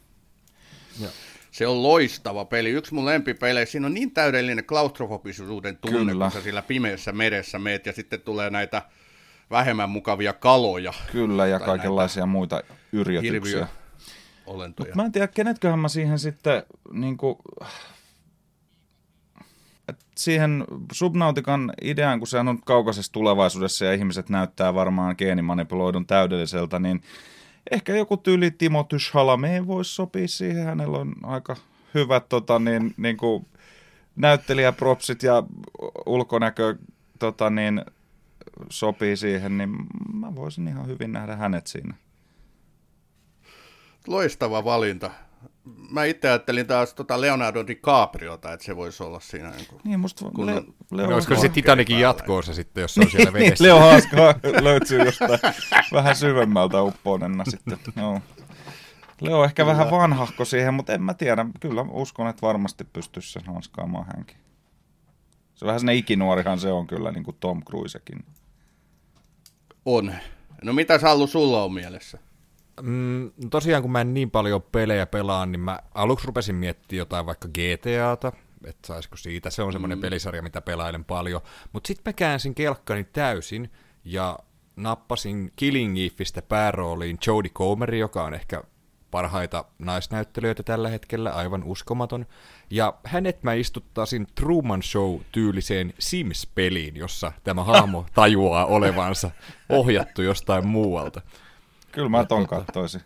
Ja. Se on loistava peli. Yksi mun lempipelejä. Siinä on niin täydellinen klaustrofobisuuden tunne, Kyllä. kun sä sillä pimeässä meressä meet ja sitten tulee näitä vähemmän mukavia kaloja. Kyllä, ja kaikenlaisia muita yrjötyksiä. Olentoja. Mut mä en tiedä, kenetköhän mä siihen sitten niin kuin, siihen Subnautikan ideaan, kun se on kaukaisessa tulevaisuudessa ja ihmiset näyttää varmaan geenimanipuloidun täydelliseltä, niin ehkä joku tyyli Timothée Chalamet voisi sopia siihen. Hänellä on aika hyvät tota, niin, niin kuin näyttelijäpropsit ja ulkonäkö tota, niin, sopii siihen, niin mä voisin ihan hyvin nähdä hänet siinä. Loistava valinta. Mä itse ajattelin taas tota Leonardo DiCapriota, että se voisi olla siinä. Niin, kuin, niin musta kun Le- Leo no, olisiko se Titanicin jatkoosa sitten, jos se on siellä niin, vedessä? Leo hauska löytyy jostain vähän syvemmältä upponena sitten. Joo. Leo ehkä kyllä. vähän vanhahko siihen, mutta en mä tiedä. Kyllä uskon, että varmasti pystyisi sen hanskaamaan hänkin. Se vähän sinne ikinuorihan se on kyllä, niin kuin Tom Cruisekin. On. No mitä Sallu sulla on mielessä? Mm, tosiaan kun mä en niin paljon pelejä pelaan, niin mä aluksi rupesin miettimään jotain vaikka GTAta, että saisiko siitä, se on semmoinen mm. pelisarja, mitä pelailen paljon. Mutta sitten mä käänsin kelkkani täysin ja nappasin Killing Eveistä päärooliin Jodie Comerin, joka on ehkä parhaita naisnäyttelijöitä tällä hetkellä, aivan uskomaton. Ja hänet mä istuttaisin Truman Show-tyyliseen Sims-peliin, jossa tämä hahmo [laughs] tajuaa olevansa ohjattu jostain muualta. Kyllä mä ton kattoisin.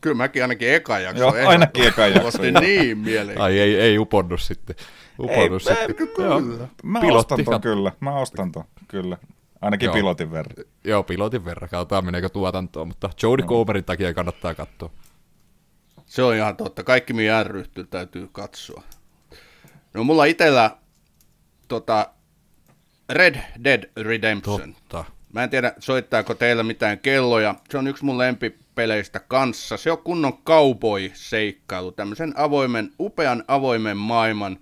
Kyllä mäkin ainakin eka jakso. Joo, ainakin eka jakso. niin mielenkiintoista. Ai ei, ei uponnu sitten. Uponnu ei, sitten. Kyllä. Joo, mä pilotti, ostan ton kyllä. Mä ostan ton kyllä. Ainakin Joo. pilotin verran. Joo, pilotin verran. Katsotaan meneekö tuotantoon, mutta Jodie no. Comerin takia kannattaa katsoa. Se on ihan totta. Kaikki mihin ryhtyy täytyy katsoa. No mulla itellä tota, Red Dead Redemption. Totta. Mä en tiedä, soittaako teillä mitään kelloja. Se on yksi mun lempipeleistä kanssa. Se on kunnon cowboy-seikkailu, tämmöisen avoimen, upean avoimen maailman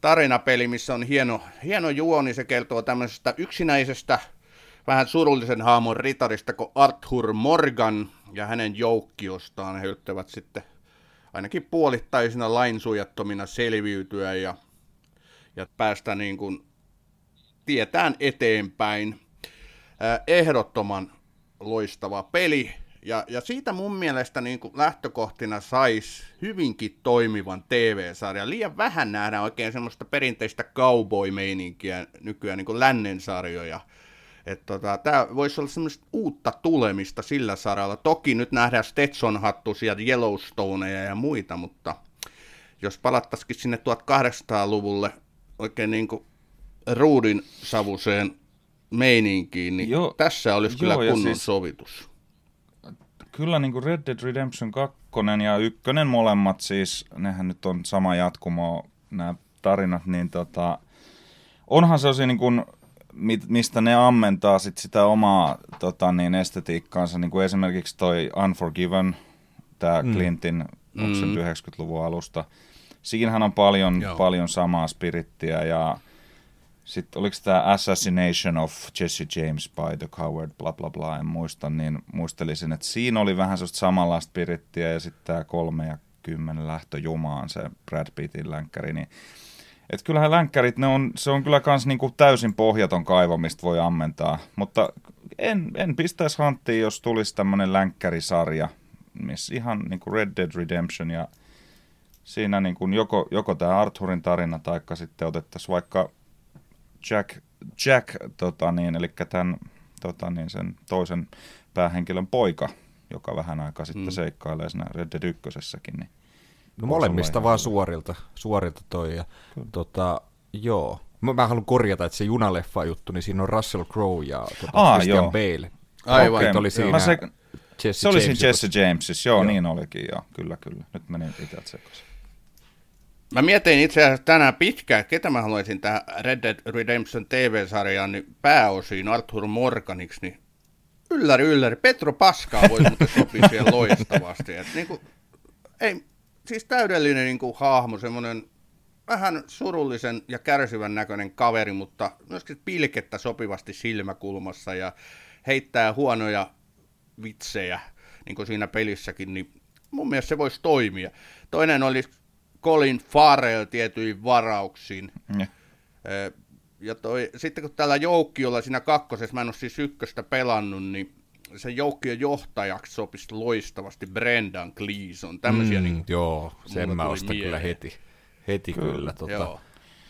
tarinapeli, missä on hieno, hieno juoni. Se kertoo tämmöisestä yksinäisestä, vähän surullisen haamon ritarista kuin Arthur Morgan ja hänen joukkiostaan. He yrittävät sitten ainakin puolittaisina lainsuojattomina selviytyä ja, ja päästä niin kuin tietään eteenpäin ehdottoman loistava peli. Ja, ja siitä mun mielestä niin kuin lähtökohtina sais hyvinkin toimivan TV-sarjan. Liian vähän nähdään oikein semmoista perinteistä cowboy-meininkiä nykyään niin kuin lännen sarjoja. Tota, Tämä voisi olla semmoista uutta tulemista sillä saralla. Toki nyt nähdään Stetson-hattusia, Yellowstoneja ja muita, mutta jos palattaisikin sinne 1800-luvulle oikein niin kuin ruudin savuseen meininkiin, niin joo, tässä olisi joo, kyllä kunnon siis, sovitus. Kyllä niin kuin Red Dead Redemption 2 ja 1 molemmat siis, nehän nyt on sama jatkumo nämä tarinat, niin tota, onhan se niin kuin mistä ne ammentaa sit sitä omaa tota, niin, estetiikkaansa, niin kuin esimerkiksi toi Unforgiven, tämä mm. Clintin, onko se mm. 90-luvun alusta. Siinähän on paljon, paljon samaa spirittiä ja sitten oliko tämä Assassination of Jesse James by the Coward, bla bla bla, en muista, niin muistelisin, että siinä oli vähän sellaista samanlaista spirittiä ja sitten tämä kolme ja kymmenen lähtö jumaan, se Brad Pittin länkkäri, niin et kyllähän länkkärit, ne on, se on kyllä kans niinku täysin pohjaton kaivo, mistä voi ammentaa, mutta en, en pistäisi hanttiin, jos tulisi tämmöinen länkkärisarja, missä ihan niinku Red Dead Redemption ja siinä niinku joko, joko tämä Arthurin tarina, taikka sitten otettaisiin vaikka Jack, Jack tota niin, eli tämän tota niin, sen toisen päähenkilön poika, joka vähän aikaa sitten mm. seikkailee siinä Red Dead 1 niin No molemmista vaan suorilta, suorilta toi. Ja, tota, joo. Mä, mä haluan korjata, että se junaleffa juttu, niin siinä on Russell Crowe ja tota, Aa, Christian joo. Bale. Aivan. Okay. Oli siinä se, Jesse se oli siinä Jesse Jamesissa, joo, joo, niin olikin, joo, kyllä, kyllä. Nyt menin itse sekaisin. Mä mietin itse asiassa tänään pitkään, ketä mä haluaisin tähän Red Dead Redemption TV-sarjaan niin pääosiin Arthur Morganiksi, niin ylläri ylläri, Petro Paskaa voisi muuten sopia siihen loistavasti. Et niin kuin, ei, siis täydellinen niin kuin, hahmo, semmoinen vähän surullisen ja kärsivän näköinen kaveri, mutta myöskin pilkettä sopivasti silmäkulmassa ja heittää huonoja vitsejä, niin kuin siinä pelissäkin, niin mun mielestä se voisi toimia. Toinen oli Colin Farrell tietyin varauksin. Mm. Ja toi, sitten kun tällä joukkiolla siinä kakkosessa, mä en ole siis ykköstä pelannut, niin se joukkion johtajaksi sopisi loistavasti Brendan Gleeson. Tämmöisiä mm, niin joo, sen mä ostan kyllä heti. Heti kyllä. kyllä tota. Joo.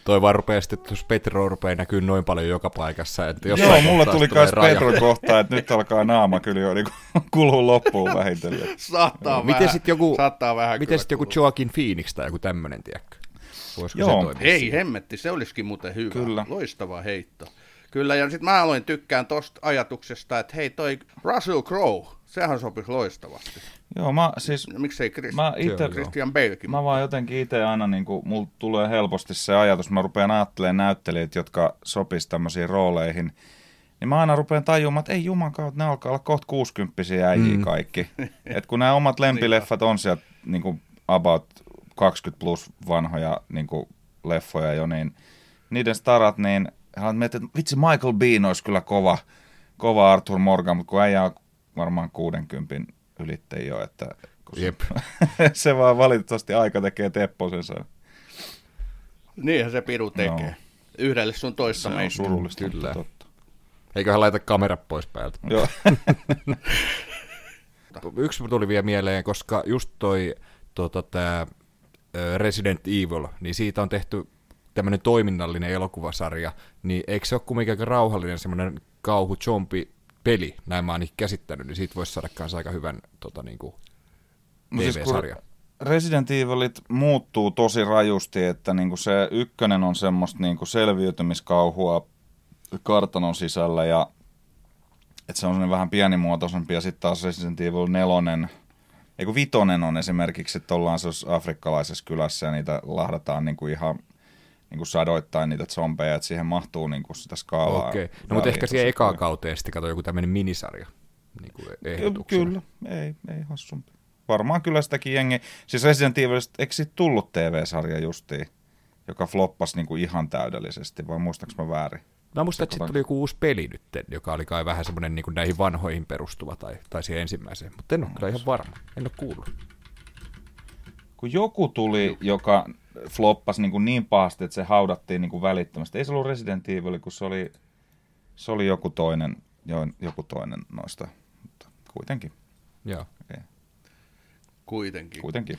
Toi vaan rupeaa sitten, että jos Petro rupeaa näkyy noin paljon joka paikassa. Että jos Joo, mulla tuli myös Petro kohta, että nyt alkaa naama kyllä jo niin [laughs] kuluu loppuun vähitellen. Saattaa no, miten sitten joku, saattaa vähän miten sit joku Joaquin Phoenix tai joku tämmöinen, tiedätkö? Voisiko Joo, se ei hemmetti, se olisikin muuten hyvä. Kyllä. Loistava heitto. Kyllä, ja sitten mä aloin tykkään tosta ajatuksesta, että hei toi Russell Crowe, sehän sopisi loistavasti. Joo, mä siis... No, miksei Chris, mä ite, Christian Balekin? Mä vaan jotenkin itse aina, niin kuin, mulla tulee helposti se ajatus, mä rupean ajattelemaan näyttelijät, jotka sopis tämmöisiin rooleihin, niin mä aina rupean tajumaan, että ei juman kautta, ne alkaa olla kohta 60 äijiä mm. kaikki. Et kun nämä omat [laughs] lempileffat on sieltä niin kuin about 20 plus vanhoja niin kuin leffoja jo, niin niiden starat, niin hän mietin, että vitsi Michael Bean olisi kyllä kova, kova Arthur Morgan, mutta kun äijä on varmaan 60 ylitte jo, että Jep. [laughs] se vaan valitettavasti aika tekee tepposensa. Niinhän se piru tekee. No. Yhdelle sun toissa Se on surullista, kyllä. totta. Eiköhän laita kamera pois päältä. Joo. [laughs] Yksi tuli vielä mieleen, koska just toi tota, tää Resident Evil, niin siitä on tehty tämmöinen toiminnallinen elokuvasarja, niin eikö se ole kumminkin rauhallinen semmoinen kauhu zombi peli, näin mä oon käsittänyt, niin siitä voisi saada kanssa aika hyvän tota, niin kuin TV-sarja. Siis Resident Evilit muuttuu tosi rajusti, että niinku se ykkönen on semmoista niinku selviytymiskauhua kartanon sisällä ja että se on vähän pienimuotoisempi ja sitten taas Resident Evil 4, ei vitonen on esimerkiksi, että ollaan se afrikkalaisessa kylässä ja niitä lahdataan niinku ihan niin kuin sadoittain niitä zombeja, että siihen mahtuu niin kuin sitä skaalaa. Okei, okay. no mutta ehkä siihen ekaa kauteen sitten katsoi joku tämmöinen minisarja. Niin kuin kyllä, ei, ei hassumpi. Varmaan kyllä sitäkin jengi, siis Resident Evil, eikö siitä tullut TV-sarja justiin, joka floppasi niin kuin ihan täydellisesti, vai muistaaks mä väärin? Mä muistan, että sitten tuli joku uusi peli nyt, joka oli kai vähän semmoinen niin näihin vanhoihin perustuva tai, tai siihen ensimmäiseen, mutta en ole kyllä ihan varma, en ole kuullut. Kun joku tuli, joka floppasi niin, kuin niin pahasti, että se haudattiin niin kuin välittömästi. Ei se ollut Resident Evil, kun se oli, se oli joku toinen, jo, joku toinen noista, mutta kuitenkin. Joo. Okay. Kuitenkin. Kuitenkin.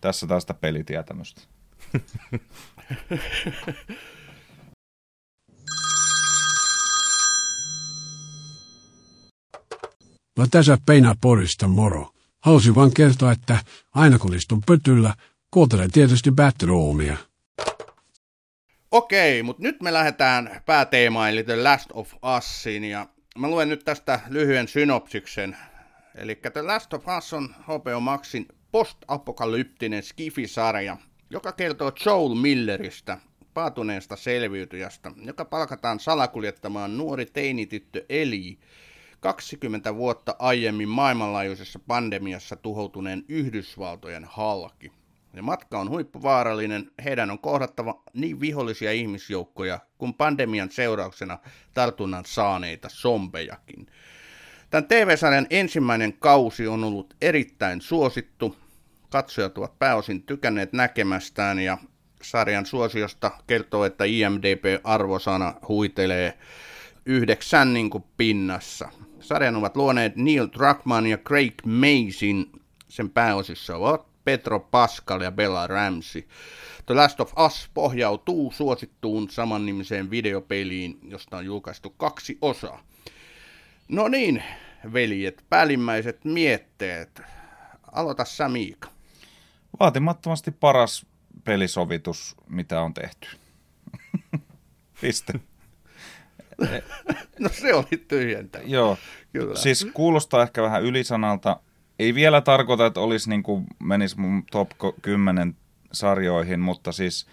Tässä taas sitä pelitietämystä. No tässä Peinä Porista moro. Halusin vain kertoa, että aina kun istun pötyllä, Kuuntelen tietysti Batroomia. Okei, mutta nyt me lähdetään pääteemaan, eli The Last of Usin, ja mä luen nyt tästä lyhyen synopsiksen. Eli The Last of Us on HBO Maxin post-apokalyptinen skifisarja, joka kertoo Joel Milleristä, paatuneesta selviytyjästä, joka palkataan salakuljettamaan nuori teinityttö Eli 20 vuotta aiemmin maailmanlaajuisessa pandemiassa tuhoutuneen Yhdysvaltojen halki. Ja matka on huippuvaarallinen, heidän on kohdattava niin vihollisia ihmisjoukkoja kuin pandemian seurauksena tartunnan saaneita sombejakin. Tämän TV-sarjan ensimmäinen kausi on ollut erittäin suosittu. Katsojat ovat pääosin tykänneet näkemästään ja sarjan suosiosta kertoo, että IMDB-arvosana huitelee yhdeksän niin kuin pinnassa. Sarjan ovat luoneet Neil Druckmann ja Craig Mason. Sen pääosissa ovat Petro Pascal ja Bella Ramsey. The Last of Us pohjautuu suosittuun samannimiseen videopeliin, josta on julkaistu kaksi osaa. No niin, veljet, päällimmäiset mietteet. Aloita sä, Miika. Vaatimattomasti paras pelisovitus, mitä on tehty. [laughs] Piste. [laughs] no se oli tyhjentä. Joo, Kyllä. siis kuulostaa ehkä vähän ylisanalta. Ei vielä tarkoita, että olisi niin kuin menisi mun top 10 sarjoihin, mutta siis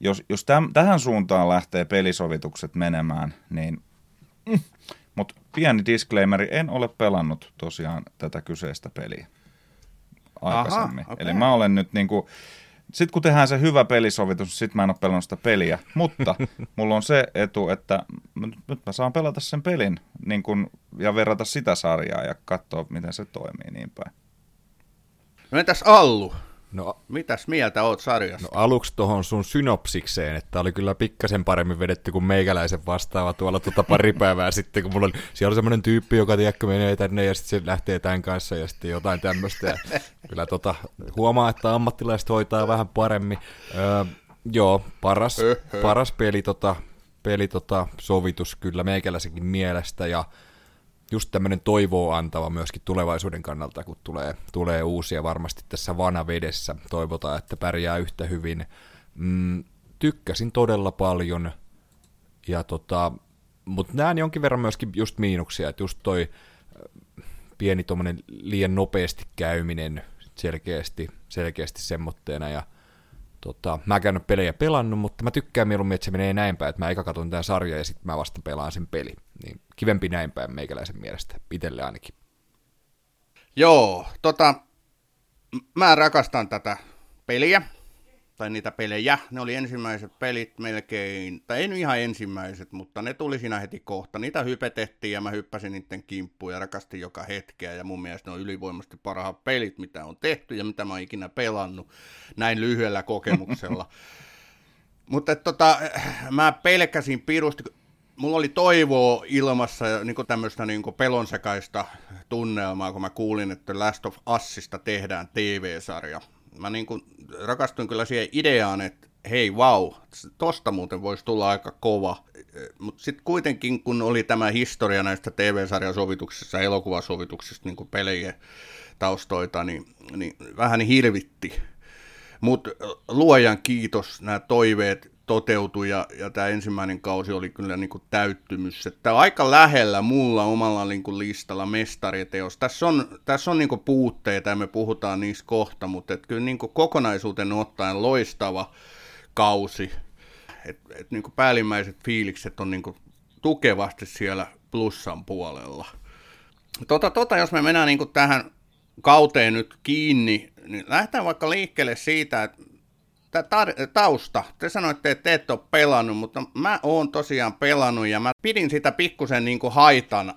jos, jos täm, tähän suuntaan lähtee pelisovitukset menemään, niin mm, mutta pieni disclaimeri, en ole pelannut tosiaan tätä kyseistä peliä aikaisemmin. Aha, okay. Eli mä olen nyt niinku, sitten kun tehdään se hyvä pelisovitus, sit mä en ole pelannut sitä peliä. Mutta [laughs] mulla on se etu, että nyt mä saan pelata sen pelin niin kun, ja verrata sitä sarjaa ja katsoa, miten se toimii niin päin. No entäs Allu? No, Mitäs mieltä oot sarjasta? No aluksi tuohon sun synopsikseen, että oli kyllä pikkasen paremmin vedetty kuin meikäläisen vastaava tuolla tuota pari päivää sitten, kun mulla oli, siellä oli semmoinen tyyppi, joka tiedätkö menee tänne ja sitten se lähtee tämän kanssa ja sitten jotain tämmöistä. Ja kyllä tota, huomaa, että ammattilaiset hoitaa vähän paremmin. Öö, joo, paras, paras peli, tota, peli tota, sovitus kyllä meikäläisenkin mielestä ja just tämmöinen toivoa antava myöskin tulevaisuuden kannalta, kun tulee, tulee uusia varmasti tässä vanavedessä. Toivotaan, että pärjää yhtä hyvin. Mm, tykkäsin todella paljon, ja tota, mutta näen jonkin verran myöskin just miinuksia, että just toi äh, pieni tuommoinen liian nopeasti käyminen selkeästi, selkeästi semmoitteena, ja Tota, mä en pelejä pelannut, mutta mä tykkään mieluummin, että se menee näin päin, että mä eka katson tämän sarjan ja sitten mä vasta pelaan sen peli. Niin kivempi näin päin meikäläisen mielestä, itselle ainakin. Joo, tota, mä rakastan tätä peliä tai niitä pelejä. Ne oli ensimmäiset pelit melkein, tai ei ihan ensimmäiset, mutta ne tuli siinä heti kohta. Niitä hypetettiin ja mä hyppäsin niiden kimppuun ja rakastin joka hetkeä. Ja mun mielestä ne on ylivoimasti parhaat pelit, mitä on tehty ja mitä mä oon ikinä pelannut näin lyhyellä kokemuksella. [laughs] mutta tota, mä pelkäsin pirusti, mulla oli toivoa ilmassa niin tämmöistä niin pelonsekaista tunnelmaa, kun mä kuulin, että Last of Usista tehdään TV-sarja mä niin kuin rakastuin kyllä siihen ideaan, että hei vau, tosta muuten voisi tulla aika kova. Mutta sitten kuitenkin, kun oli tämä historia näistä TV-sarjasovituksista, elokuvasovituksista, niin kuin pelejä taustoita, niin, niin vähän hirvitti. Mutta luojan kiitos, nämä toiveet toteutui ja, ja tämä ensimmäinen kausi oli kyllä niin kuin täyttymys. Että aika lähellä mulla omalla niin kuin listalla mestariteos. Tässä on, tässä on niin kuin puutteita ja me puhutaan niistä kohta, mutta et kyllä niin kuin kokonaisuuten ottaen loistava kausi. Et, et niin kuin päällimmäiset fiilikset on niin kuin tukevasti siellä plussan puolella. Tota, tota, jos me mennään niin kuin tähän kauteen nyt kiinni, niin lähdetään vaikka liikkeelle siitä, että tausta. Te sanoitte, että te ette ole pelannut, mutta mä oon tosiaan pelannut ja mä pidin sitä pikkusen niin kuin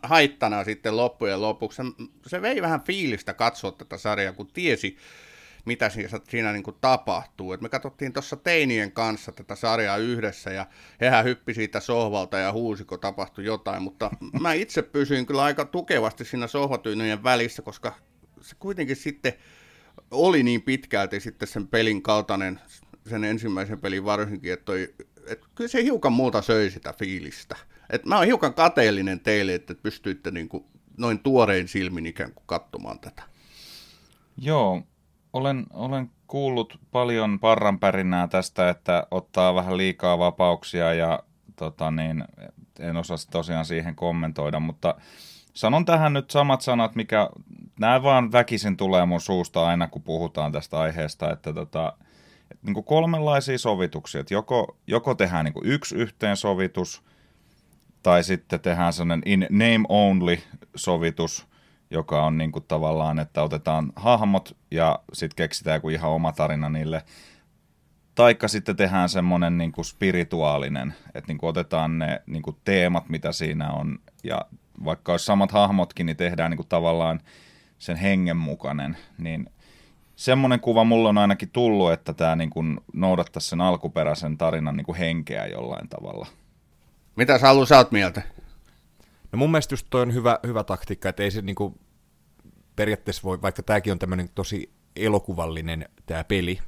haittana, sitten loppujen lopuksi. Se vei vähän fiilistä katsoa tätä sarjaa, kun tiesi, mitä siinä, siinä niin kuin tapahtuu. Et me katsottiin tuossa teinien kanssa tätä sarjaa yhdessä ja hehän hyppi siitä sohvalta ja huusi, kun tapahtui jotain, mutta mä itse pysyin kyllä aika tukevasti siinä sohvatyynyjen välissä, koska se kuitenkin sitten oli niin pitkälti sitten sen pelin kaltainen, sen ensimmäisen pelin varsinkin, että, toi, että kyllä se hiukan muuta söi sitä fiilistä. Et mä oon hiukan kateellinen teille, että pystyitte niin kuin noin tuorein silmin ikään kuin katsomaan tätä. Joo, olen, olen kuullut paljon parranpärinää tästä, että ottaa vähän liikaa vapauksia ja tota niin, en osaa tosiaan siihen kommentoida, mutta sanon tähän nyt samat sanat, mikä nämä vaan väkisin tulee mun suusta aina, kun puhutaan tästä aiheesta, että tota, niin kuin kolmenlaisia sovituksia. Että joko, joko tehdään niin kuin yksi yhteensovitus, tai sitten tehdään sellainen in name only sovitus, joka on niin kuin tavallaan, että otetaan hahmot ja sitten keksitään joku ihan oma tarina niille. Taikka sitten tehdään semmoinen niin kuin spirituaalinen, että niin kuin otetaan ne niin kuin teemat, mitä siinä on, ja vaikka olisi samat hahmotkin, niin tehdään niin kuin tavallaan sen hengen mukainen, niin semmoinen kuva mulla on ainakin tullut, että tämä niin kuin noudattaisi sen alkuperäisen tarinan niin kuin henkeä jollain tavalla. Mitä sä haluat, sä oot mieltä? No mun mielestä just toi on hyvä, hyvä taktiikka, että ei se niinku periaatteessa voi, vaikka tämäkin on tämmöinen tosi elokuvallinen tämä peli,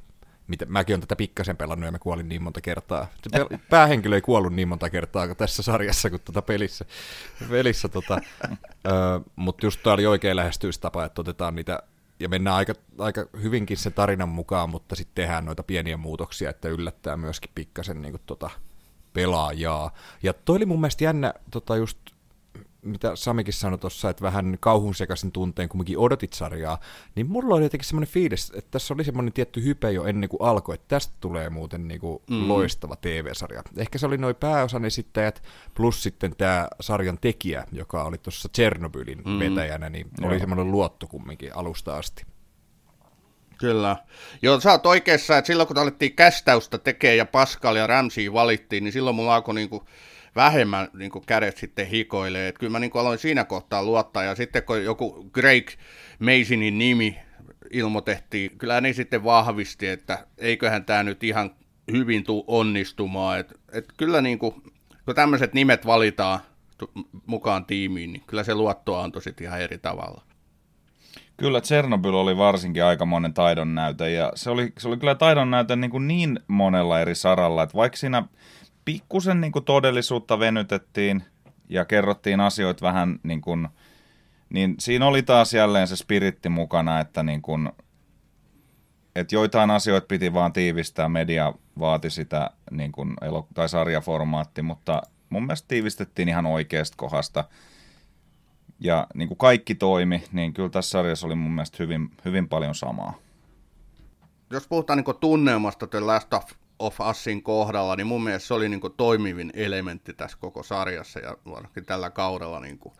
mitä, mäkin olen tätä pikkasen pelannut ja mä kuolin niin monta kertaa. Se pel- [laughs] päähenkilö ei kuollut niin monta kertaa tässä sarjassa kuin tuota pelissä. pelissä tota, [laughs] mutta just tämä oli oikea lähestymistapa, että otetaan niitä ja mennään aika, aika hyvinkin sen tarinan mukaan, mutta sitten tehdään noita pieniä muutoksia, että yllättää myöskin pikkasen niin kuin, tota, pelaajaa. Ja toi oli mun mielestä jännä tota, just mitä Samikin sanoi tuossa, että vähän kauhun sekaisin tunteen kumminkin odotit sarjaa, niin mulla oli jotenkin semmoinen fiilis, että tässä oli semmoinen tietty hype jo ennen kuin alkoi, että tästä tulee muuten niin kuin mm. loistava TV-sarja. Ehkä se oli noin pääosan esittäjät, plus sitten tämä sarjan tekijä, joka oli tuossa Chernobylin mm. vetäjänä, niin Joo. oli semmoinen luotto kumminkin alusta asti. Kyllä. Joo, sä oot oikeassa, että silloin kun alettiin kästäystä tekemään ja Pascal ja Ramsey valittiin, niin silloin mulla alkoi niinku vähemmän niin kuin kädet sitten hikoilee. Et kyllä mä niin kuin aloin siinä kohtaa luottaa, ja sitten kun joku Greg Masonin nimi ilmoitettiin, kyllä ne sitten vahvisti, että eiköhän tämä nyt ihan hyvin tuu onnistumaan. Et, et kyllä niin kuin, kun tämmöiset nimet valitaan mukaan tiimiin, niin kyllä se luottoa antoi sitten ihan eri tavalla. Kyllä Chernobyl oli varsinkin aika monen taidon näyte, ja se oli, se oli kyllä taidon näyte niin, kuin niin monella eri saralla, että vaikka siinä pikkusen niin kuin todellisuutta venytettiin ja kerrottiin asioita vähän niin kuin, niin siinä oli taas jälleen se spiritti mukana, että niin kuin, että joitain asioita piti vaan tiivistää, media vaati sitä niin kuin elo- tai sarjaformaatti, mutta mun mielestä tiivistettiin ihan oikeasta kohdasta. Ja niin kuin kaikki toimi, niin kyllä tässä sarjassa oli mun mielestä hyvin, hyvin paljon samaa. Jos puhutaan niin tunnelmasta The Last of of Usin kohdalla, niin mun mielestä se oli niin kuin toimivin elementti tässä koko sarjassa ja varsinkin tällä kaudella. Niin kuin,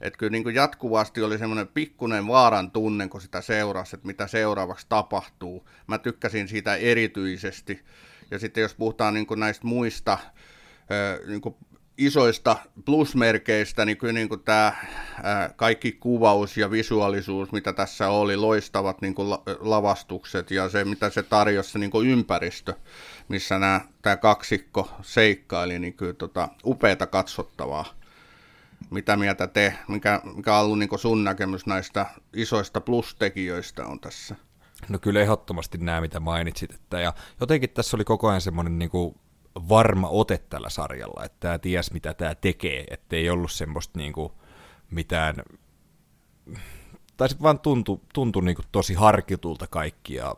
että kyllä niin kuin jatkuvasti oli semmoinen pikkuinen vaaran tunne, kun sitä seurasi, että mitä seuraavaksi tapahtuu. Mä tykkäsin siitä erityisesti. Ja sitten jos puhutaan niin kuin näistä muista niin kuin isoista plusmerkeistä, niin kyllä niin kuin tämä kaikki kuvaus ja visuaalisuus, mitä tässä oli, loistavat niin kuin lavastukset ja se, mitä se tarjosi, se niin kuin ympäristö, missä nämä, tämä kaksikko seikkaili, niin kyllä tota, upeata katsottavaa. Mitä mieltä te, mikä, mikä on ollut niin sun näkemys näistä isoista plustekijöistä on tässä? No kyllä ehdottomasti nämä, mitä mainitsit. Että, ja jotenkin tässä oli koko ajan semmoinen niin kuin varma ote tällä sarjalla, että tämä ties mitä tämä tekee, että ei ollut semmoista niin kuin mitään, tai se vaan tuntui, tuntui niin kuin tosi harkitulta kaikki ja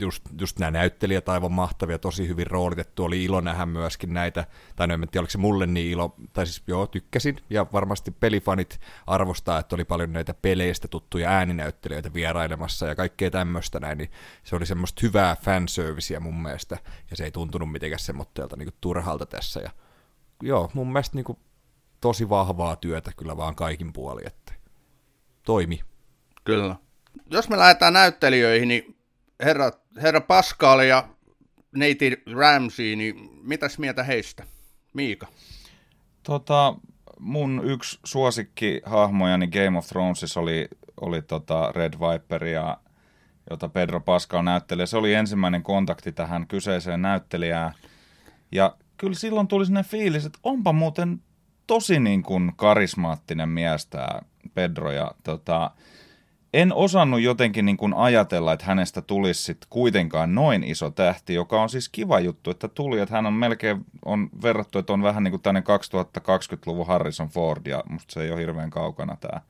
just, just nämä näyttelijät aivan mahtavia, tosi hyvin roolitettu, oli ilo nähdä myöskin näitä, tai no en tiedä, oliko se mulle niin ilo, tai siis joo, tykkäsin, ja varmasti pelifanit arvostaa, että oli paljon näitä peleistä tuttuja ääninäyttelijöitä vierailemassa ja kaikkea tämmöistä näin, niin se oli semmoista hyvää fanserviceä mun mielestä, ja se ei tuntunut mitenkään semmoitteelta niin turhalta tässä, ja joo, mun mielestä niin kuin, tosi vahvaa työtä kyllä vaan kaikin puoli, että toimi. Kyllä. Jos me lähdetään näyttelijöihin, niin herra, herra Pascal ja neiti Ramsey, niin mitäs mieltä heistä? Miika? Tota, mun yksi suosikkihahmojani Game of Thronesissa oli, oli tota Red Viper, ja, jota Pedro Pascal näytteli. Se oli ensimmäinen kontakti tähän kyseiseen näyttelijään. Ja kyllä silloin tuli sinne fiilis, että onpa muuten tosi niin kuin karismaattinen mies tämä Pedro. Ja tota, en osannut jotenkin niin kuin ajatella, että hänestä tulisi sit kuitenkaan noin iso tähti, joka on siis kiva juttu, että tuli, että hän on melkein, on verrattu, että on vähän niin kuin tänne 2020-luvun Harrison Ford, ja musta se ei ole hirveän kaukana tämä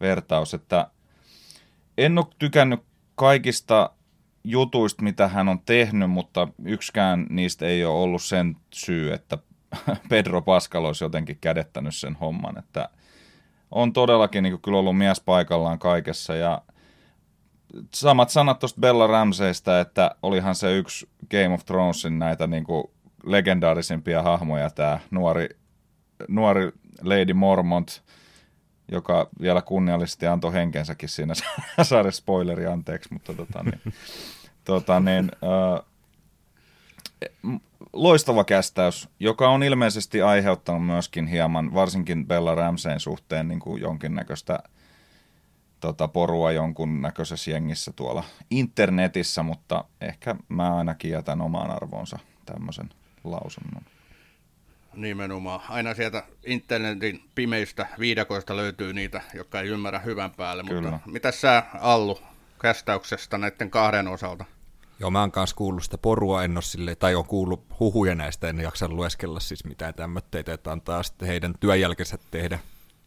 vertaus, että en ole tykännyt kaikista jutuista, mitä hän on tehnyt, mutta yksikään niistä ei ole ollut sen syy, että [laughs] Pedro Pascal olisi jotenkin kädettänyt sen homman, että – on todellakin niin kyllä ollut mies paikallaan kaikessa ja samat sanat tuosta Bella Ramseystä, että olihan se yksi Game of Thronesin näitä niin kuin legendaarisimpia hahmoja, tämä nuori, nuori Lady Mormont, joka vielä kunniallisesti antoi henkensäkin siinä [laughs] sarjassa, spoileri anteeksi, mutta tota niin, tota niin, äh, loistava kästäys, joka on ilmeisesti aiheuttanut myöskin hieman, varsinkin Bella Ramseyn suhteen, niin kuin jonkinnäköistä tota, porua jonkunnäköisessä jengissä tuolla internetissä, mutta ehkä mä ainakin jätän omaan arvoonsa tämmöisen lausunnon. Nimenomaan. Aina sieltä internetin pimeistä viidakoista löytyy niitä, jotka ei ymmärrä hyvän päälle. Kyllä. Mutta mitä sä, Allu, kästäyksestä näiden kahden osalta? Joo, mä oon kanssa kuullut sitä porua, en sille, tai on kuullut huhuja näistä, en jaksa lueskella siis mitään tämmöitteitä, että antaa sitten heidän työjälkensä tehdä,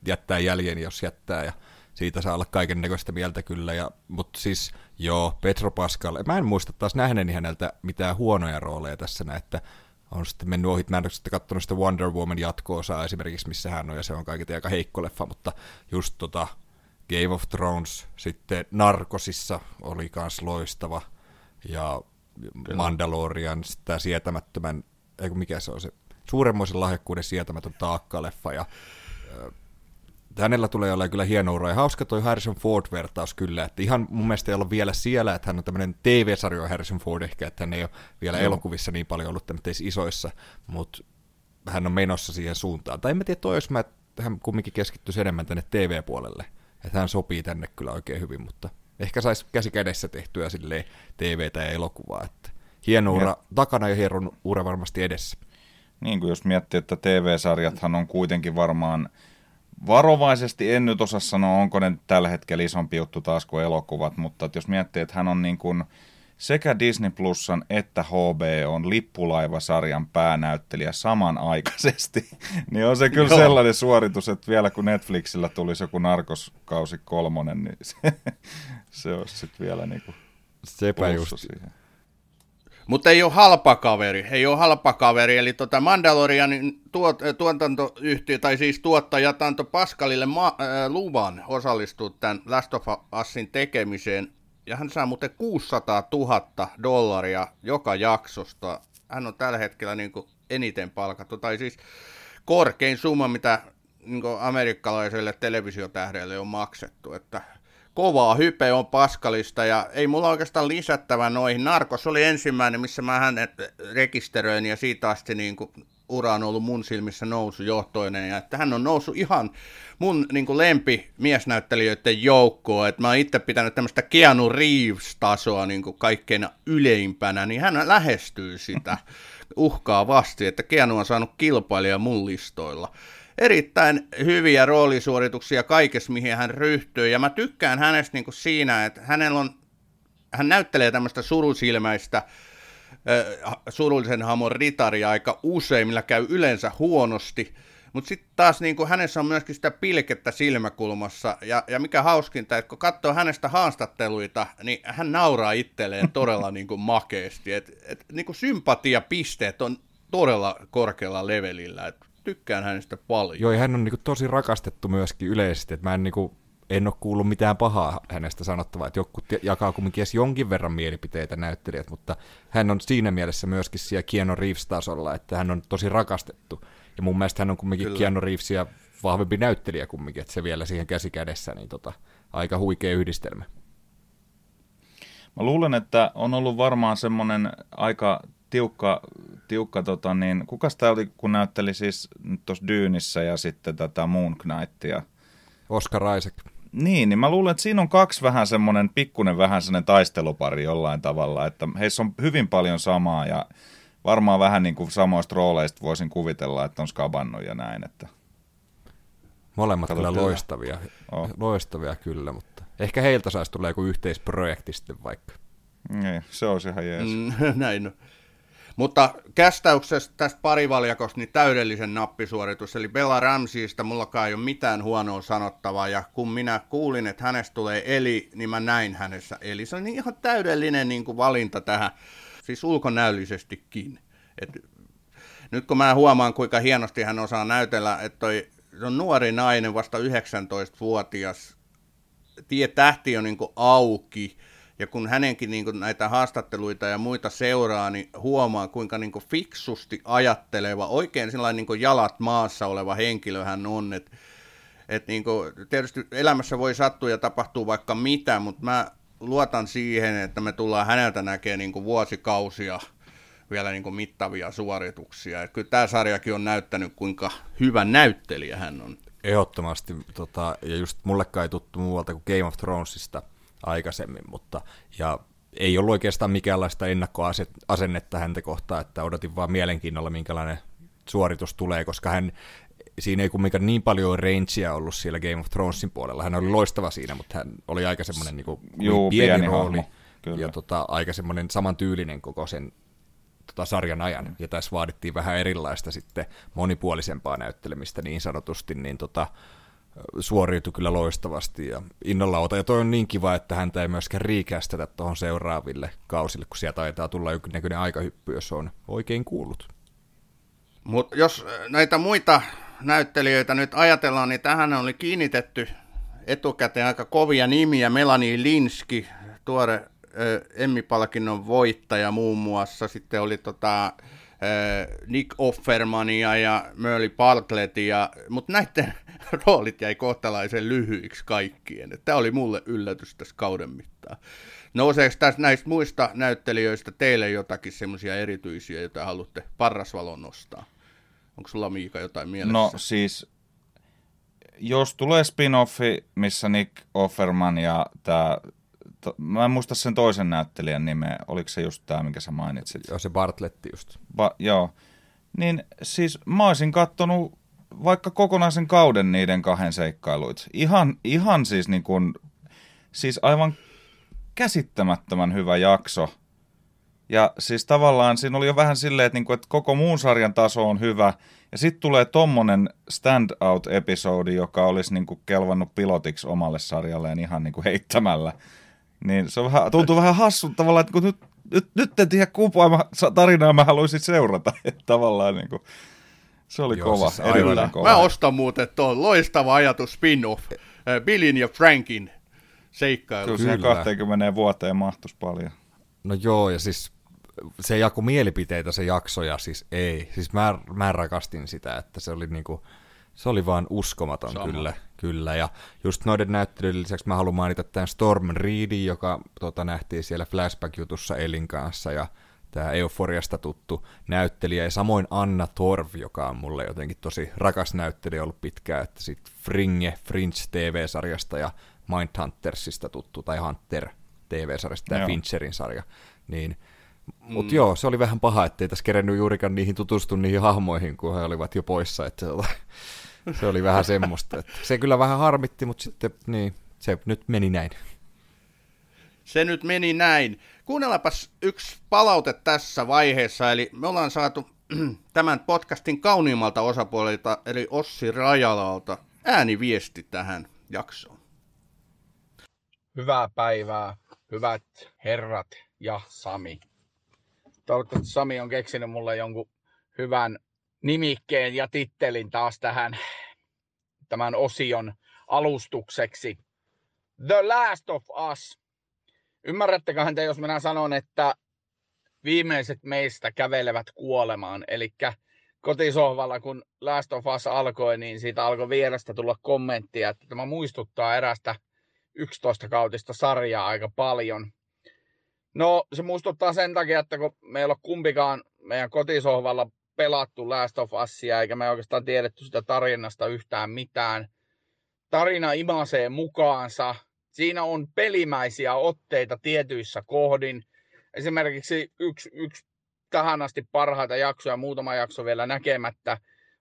jättää jäljen, jos jättää, ja siitä saa olla kaiken näköistä mieltä kyllä, ja, mutta siis joo, Petro Pascal, mä en muista taas nähneeni häneltä mitään huonoja rooleja tässä näin, että on sitten mennyt ohi, mä en ole sitten katsonut sitä Wonder Woman jatko-osaa esimerkiksi, missä hän on, ja se on kaiketi aika heikko leffa, mutta just tota Game of Thrones, sitten Narkosissa oli kans loistava, ja Kyllä. Mandalorian, sitä sietämättömän, eikö mikä se on se, suuremmoisen lahjakkuuden sietämätön taakka-leffa, ja hänellä tulee olemaan kyllä hieno ura. Ja hauska toi Harrison Ford-vertaus kyllä, että ihan mun mielestä ei ole vielä siellä, että hän on tämmöinen TV-sarjo Harrison Ford ehkä, että hän ei ole vielä no. elokuvissa niin paljon ollut tämmöisissä isoissa, mutta hän on menossa siihen suuntaan. Tai en mä tiedä, toi jos mä, hän kumminkin keskittyisi enemmän tänne TV-puolelle, että hän sopii tänne kyllä oikein hyvin, mutta ehkä saisi käsi kädessä tehtyä silleen TV- ja elokuvaa, että hieno ura ja. takana ja hieno ura varmasti edessä. Niin kuin jos miettii, että TV-sarjathan on kuitenkin varmaan Varovaisesti en nyt osaa sanoa, onko ne tällä hetkellä isompi juttu taas kuin elokuvat, mutta jos miettii, että hän on niin kuin sekä Disney Plusan että HBO lippulaivasarjan päänäyttelijä samanaikaisesti, [laughs] niin on se kyllä Joo. sellainen suoritus, että vielä kun Netflixillä tulisi joku Narkoskausi kolmonen, niin se, se olisi sitten vielä niin kuin Sepä just. Siihen. Mutta ei ole halpa kaveri, ei ole halpa kaveri, eli tota Mandalorianin tuot, tuotantoyhtiö, tai siis tuottaja antoi Pascalille ma- äh, luvan osallistua tämän Last of Usin tekemiseen, ja hän saa muuten 600 000 dollaria joka jaksosta. Hän on tällä hetkellä niin kuin eniten palkattu, tai siis korkein summa, mitä niin amerikkalaiselle televisiotähdelle on maksettu, että kovaa hype on Paskalista ja ei mulla oikeastaan lisättävä noihin. Narkos oli ensimmäinen, missä mä hänet rekisteröin ja siitä asti niin kuin ura on ollut mun silmissä nousujohtoinen ja että hän on noussut ihan mun niin kuin lempi miesnäyttelijöiden joukkoon, että mä oon itse pitänyt tämmöistä Keanu Reeves-tasoa niin kuin kaikkein yleimpänä, niin hän lähestyy sitä [laughs] uhkaa vasti, että Keanu on saanut kilpailija mun listoilla erittäin hyviä roolisuorituksia kaikessa, mihin hän ryhtyy. Ja mä tykkään hänestä niin kuin siinä, että hänellä on, hän näyttelee tämmöistä surusilmäistä, surullisen hamon ritaria aika usein, millä käy yleensä huonosti. Mutta sitten taas niin kuin hänessä on myöskin sitä pilkettä silmäkulmassa, ja, ja mikä hauskinta, että kun katsoo hänestä haastatteluita, niin hän nauraa itselleen todella [laughs] niin kuin makeasti. Et, et, niin kuin sympatiapisteet on todella korkealla levelillä. Et tykkään hänestä paljon. Joo, ja hän on niin kuin, tosi rakastettu myöskin yleisesti, että mä en, niin kuin, en ole kuullut mitään pahaa hänestä sanottavaa, että joku jakaa kumminkin edes jonkin verran mielipiteitä näyttelijät, mutta hän on siinä mielessä myöskin siellä Keanu Reeves-tasolla, että hän on tosi rakastettu. Ja mun mielestä hän on kumminkin Kyllä. Keanu Reevesia vahvempi näyttelijä kumminkin, että se vielä siihen käsi kädessä, niin tota, aika huikea yhdistelmä. Mä luulen, että on ollut varmaan semmoinen aika tiukka, tiukka tota niin, kuka tämä oli, kun näytteli siis tuossa Dyynissä ja sitten tätä Moon Knightia? Oscar Isaac. Niin, niin mä luulen, että siinä on kaksi vähän semmoinen, pikkunen vähän semmoinen taistelupari jollain tavalla, että heissä on hyvin paljon samaa ja varmaan vähän niin kuin samoista rooleista voisin kuvitella, että on skabannut ja näin, että... Molemmat kyllä loistavia, oh. loistavia kyllä, mutta ehkä heiltä saisi tulla joku yhteisprojekti sitten vaikka. Niin, se olisi ihan jees. Mm, [laughs] näin on. Mutta kästäyksestä tästä parivaljakosta niin täydellisen nappisuoritus, eli Bella Ramseystä mulla ei ole mitään huonoa sanottavaa, ja kun minä kuulin, että hänestä tulee Eli, niin mä näin hänessä Eli. Se on niin ihan täydellinen niin kuin valinta tähän, siis ulkonäöllisestikin. Et nyt kun mä huomaan, kuinka hienosti hän osaa näytellä, että toi on nuori nainen, vasta 19-vuotias, tie tähti on niin auki, ja kun hänenkin niin kuin näitä haastatteluita ja muita seuraa, niin huomaa, kuinka niin kuin fiksusti ajatteleva, oikein sellainen niin kuin jalat maassa oleva henkilö hän on. Että et niin kuin, tietysti elämässä voi sattua ja tapahtuu vaikka mitä, mutta mä luotan siihen, että me tullaan häneltä näkemään niin kuin vuosikausia vielä niin kuin mittavia suorituksia. Et kyllä tämä sarjakin on näyttänyt, kuinka hyvä näyttelijä hän on. Ehdottomasti, tota, ja just mullekaan ei tuttu muualta kuin Game of Thronesista aikaisemmin, mutta ja ei ollut oikeastaan mikäänlaista ennakkoasennetta häntä kohtaan, että odotin vaan mielenkiinnolla, minkälainen suoritus tulee, koska hän siinä ei kumminkaan niin paljon rangea ollut siellä Game of Thronesin puolella. Hän oli loistava siinä, mutta hän oli aika semmoinen niin kuin, Juu, pieni, pieni rooli hahmo, kyllä. ja tota, aika semmoinen samantyylinen koko sen tota, sarjan ajan. Ja tässä vaadittiin vähän erilaista sitten monipuolisempaa näyttelemistä niin sanotusti, niin tota, suoriutui kyllä loistavasti ja innolla ota. Ja toi on niin kiva, että häntä ei myöskään riikästetä tuohon seuraaville kausille, kun sieltä taitaa tulla jonkinnäköinen aikahyppy, jos on oikein kuullut. Mutta jos äh, näitä muita näyttelijöitä nyt ajatellaan, niin tähän oli kiinnitetty etukäteen aika kovia nimiä. Melanie Linski, tuore Emmy-palkinnon voittaja muun muassa. Sitten oli tota, Nick Offermania ja Merle Parklettia, mutta näiden [laughs] roolit jäi kohtalaisen lyhyiksi kaikkien. Tämä oli mulle yllätys tässä kauden mittaan. Nouseeko tässä näistä muista näyttelijöistä teille jotakin semmoisia erityisiä, joita haluatte parrasvalon nostaa? Onko sulla Miika jotain mielessä? No siis, jos tulee spin-offi, missä Nick Offerman ja tämä, to, mä en muista sen toisen näyttelijän nimeä, oliko se just tämä, minkä sä mainitsit? Joo, se Bartletti just. Ba, joo. Niin siis mä olisin kattonut vaikka kokonaisen kauden niiden kahden seikkailuit. Ihan, ihan siis niin kuin, siis aivan käsittämättömän hyvä jakso. Ja siis tavallaan siinä oli jo vähän silleen, että, niinku, että koko muun sarjan taso on hyvä. Ja sitten tulee tommonen standout-episodi, joka olisi niinku kelvannut pilotiksi omalle sarjalleen ihan niinku heittämällä. Niin se on vähän, tuntuu vähän hassun tavallaan, että kun nyt, nyt, nyt en tiedä kumpaa tarinaa mä haluaisin seurata. [laughs] Että tavallaan niinku, se oli Joo, kova, siis kova. Mä ostan muuten tuon loistava ajatus spin-off. Billin ja Frankin seikkailu. Kyllä siihen Kyllä. 20 vuoteen mahtuisi paljon. No joo, ja siis se jaku mielipiteitä se jakso, ja siis ei. Siis mä, mä rakastin sitä, että se oli niinku, se oli vaan uskomaton Sama. kyllä, kyllä. Ja just noiden näyttelyiden lisäksi mä haluan mainita tämän Storm Reedin, joka tota, nähtiin siellä Flashback-jutussa Elin kanssa, ja tämä Euforiasta tuttu näyttelijä, ja samoin Anna Torv, joka on mulle jotenkin tosi rakas näyttelijä ollut pitkään, että sit Fringe, Fringe TV-sarjasta ja Mindhuntersista tuttu, tai Hunter TV-sarjasta, tämä. Fincherin sarja, niin mutta mm. joo, se oli vähän paha, ettei tässä kerennyt juurikaan niihin tutustua niihin hahmoihin, kun he olivat jo poissa. Että tota, se oli vähän semmoista. Että se kyllä vähän harmitti, mutta sitten niin, se nyt meni näin. Se nyt meni näin. Kuunnellapas yksi palaute tässä vaiheessa, eli me ollaan saatu [clears throat] tämän podcastin kauniimmalta osapuolelta, eli Ossi Rajalalta, ääniviesti tähän jaksoon. Hyvää päivää, hyvät herrat ja Sami. Toivottavasti Sami on keksinyt mulle jonkun hyvän nimikkeen ja tittelin taas tähän tämän osion alustukseksi. The Last of Us. Ymmärrätteköhän te, jos minä sanon, että viimeiset meistä kävelevät kuolemaan. Eli kotisohvalla, kun Last of Us alkoi, niin siitä alkoi vierestä tulla kommenttia, että tämä muistuttaa erästä 11 kautista sarjaa aika paljon. No, se muistuttaa sen takia, että kun me ei ole kumpikaan meidän kotisohvalla pelattu Last of Usia, eikä me oikeastaan tiedetty sitä tarinasta yhtään mitään. Tarina imasee mukaansa. Siinä on pelimäisiä otteita tietyissä kohdin. Esimerkiksi yksi, yksi tähän asti parhaita jaksoja, muutama jakso vielä näkemättä,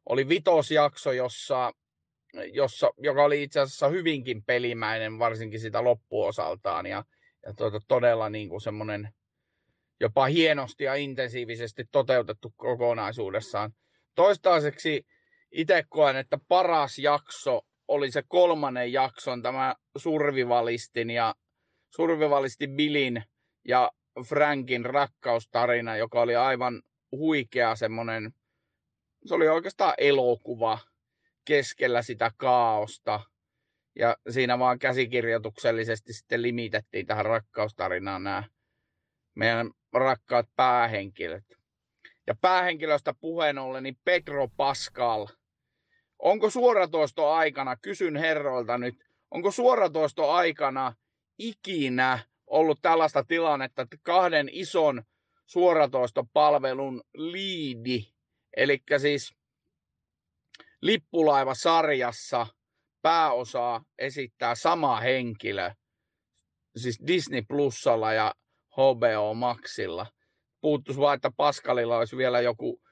oli vitosjakso, jossa jossa, joka oli itse asiassa hyvinkin pelimäinen, varsinkin sitä loppuosaltaan. Ja, ja to, todella niin kuin semmoinen jopa hienosti ja intensiivisesti toteutettu kokonaisuudessaan. Toistaiseksi itse koen, että paras jakso oli se kolmannen jakson, tämä Survivalistin ja Survivalistin Billin ja Frankin rakkaustarina, joka oli aivan huikea semmoinen, se oli oikeastaan elokuva, keskellä sitä kaaosta. Ja siinä vaan käsikirjoituksellisesti sitten limitettiin tähän rakkaustarinaan nämä meidän rakkaat päähenkilöt. Ja päähenkilöstä puheen ollen, niin Pedro Pascal. Onko suoratoisto aikana, kysyn herroilta nyt, onko suoratoisto aikana ikinä ollut tällaista tilannetta, että kahden ison suoratoistopalvelun liidi, eli siis lippulaivasarjassa pääosaa esittää sama henkilö, siis Disney Plusalla ja HBO Maxilla. Puuttuisi vain, että Pascalilla olisi vielä joku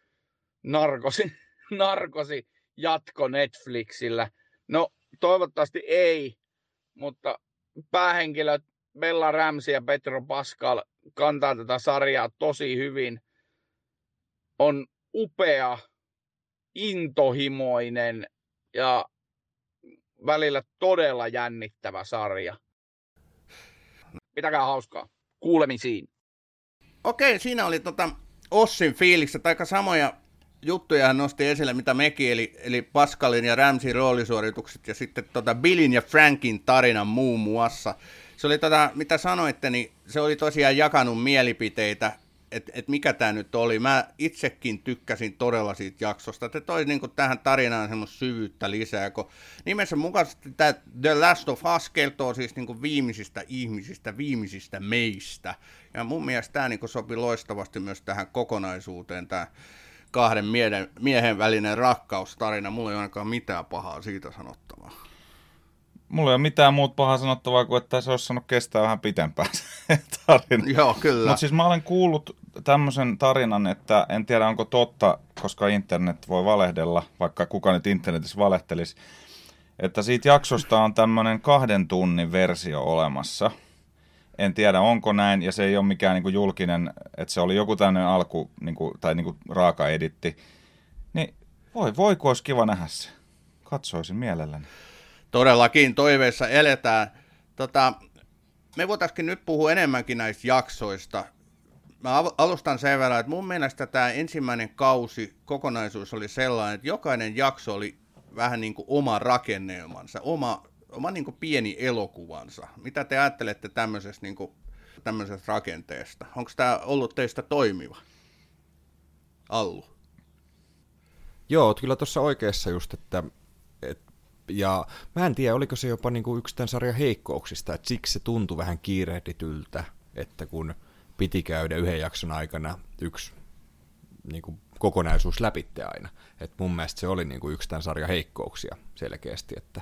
narkosi, [laughs] narkosi jatko Netflixillä. No, toivottavasti ei, mutta päähenkilöt Bella Ramsey ja Petro Pascal kantaa tätä sarjaa tosi hyvin. On upea, intohimoinen ja välillä todella jännittävä sarja. Pitäkää hauskaa. Kuulemisiin. Okei, siinä oli tota Ossin fiilikset. Aika samoja juttuja hän nosti esille, mitä mekin, eli, eli Pascalin ja Ramsin roolisuoritukset ja sitten tota Billin ja Frankin tarinan muun muassa. Se oli tota, mitä sanoitte, niin se oli tosiaan jakanut mielipiteitä, että et mikä tämä nyt oli. Mä itsekin tykkäsin todella siitä jaksosta. Te toi niinku tähän tarinaan semmoista syvyyttä lisää, kun nimensä mukaisesti tämä The Last of Us kertoo siis niinku viimeisistä ihmisistä, viimeisistä meistä. Ja mun mielestä tämä niinku sopi loistavasti myös tähän kokonaisuuteen, tämä kahden miehen, miehen välinen rakkaustarina. Mulla ei ainakaan mitään pahaa siitä sanottavaa. Mulla ei ole mitään muuta pahaa sanottavaa kuin, että se olisi saanut kestää vähän pitempään se [laughs] tarina. Joo, kyllä. Mutta siis mä olen kuullut tämmöisen tarinan, että en tiedä onko totta, koska internet voi valehdella, vaikka kuka nyt internetissä valehtelisi, että siitä jaksosta on tämmöinen kahden tunnin versio olemassa. En tiedä onko näin, ja se ei ole mikään niin kuin julkinen, että se oli joku tämmöinen alku, niin kuin, tai niin kuin raaka editti. Niin voi, voi kun olisi kiva nähdä se. Katsoisin mielelläni. Todellakin toiveissa eletään. Tota, me voitaisiin nyt puhua enemmänkin näistä jaksoista. Mä alustan sen verran, että mun mielestä tämä ensimmäinen kausi, kokonaisuus oli sellainen, että jokainen jakso oli vähän niin kuin oma rakennelmansa, oma, oma niin kuin pieni elokuvansa. Mitä te ajattelette tämmöisestä, niin kuin, tämmöisestä rakenteesta? Onko tämä ollut teistä toimiva? Allu. Joo, kyllä tuossa oikeassa just, että, että ja mä en tiedä, oliko se jopa niin kuin yksi tämän sarjan heikkouksista, että siksi se tuntui vähän kiirehdityltä, että kun piti käydä yhden jakson aikana yksi niin kuin kokonaisuus läpitte aina. Et mun mielestä se oli niin kuin yksi tämän sarjan heikkouksia selkeästi, että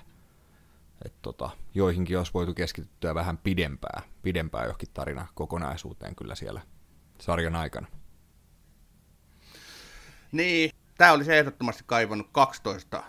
et tota, joihinkin olisi voitu keskittyä vähän pidempää, pidempää johonkin tarina kokonaisuuteen kyllä siellä sarjan aikana. Niin, tämä olisi ehdottomasti kaivannut 12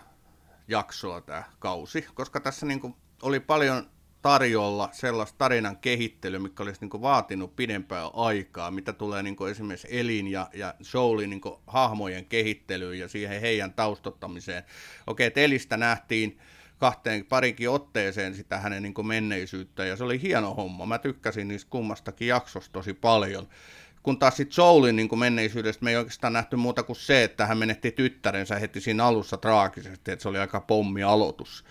jaksoa tämä kausi, koska tässä niin kuin oli paljon tarjolla sellaista tarinan kehittelyä, mikä olisi niin kuin vaatinut pidempää aikaa, mitä tulee niin kuin esimerkiksi Elin ja, ja Joelin niin kuin hahmojen kehittelyyn ja siihen heidän taustottamiseen. Okei, että Elistä nähtiin kahteen parinkin otteeseen sitä hänen niin kuin menneisyyttä, ja se oli hieno homma. Mä tykkäsin niistä kummastakin jaksosta tosi paljon kun taas sitten Soulin niin menneisyydestä me ei oikeastaan nähty muuta kuin se, että hän menetti tyttärensä heti siinä alussa traagisesti, että se oli aika pommi aloitus.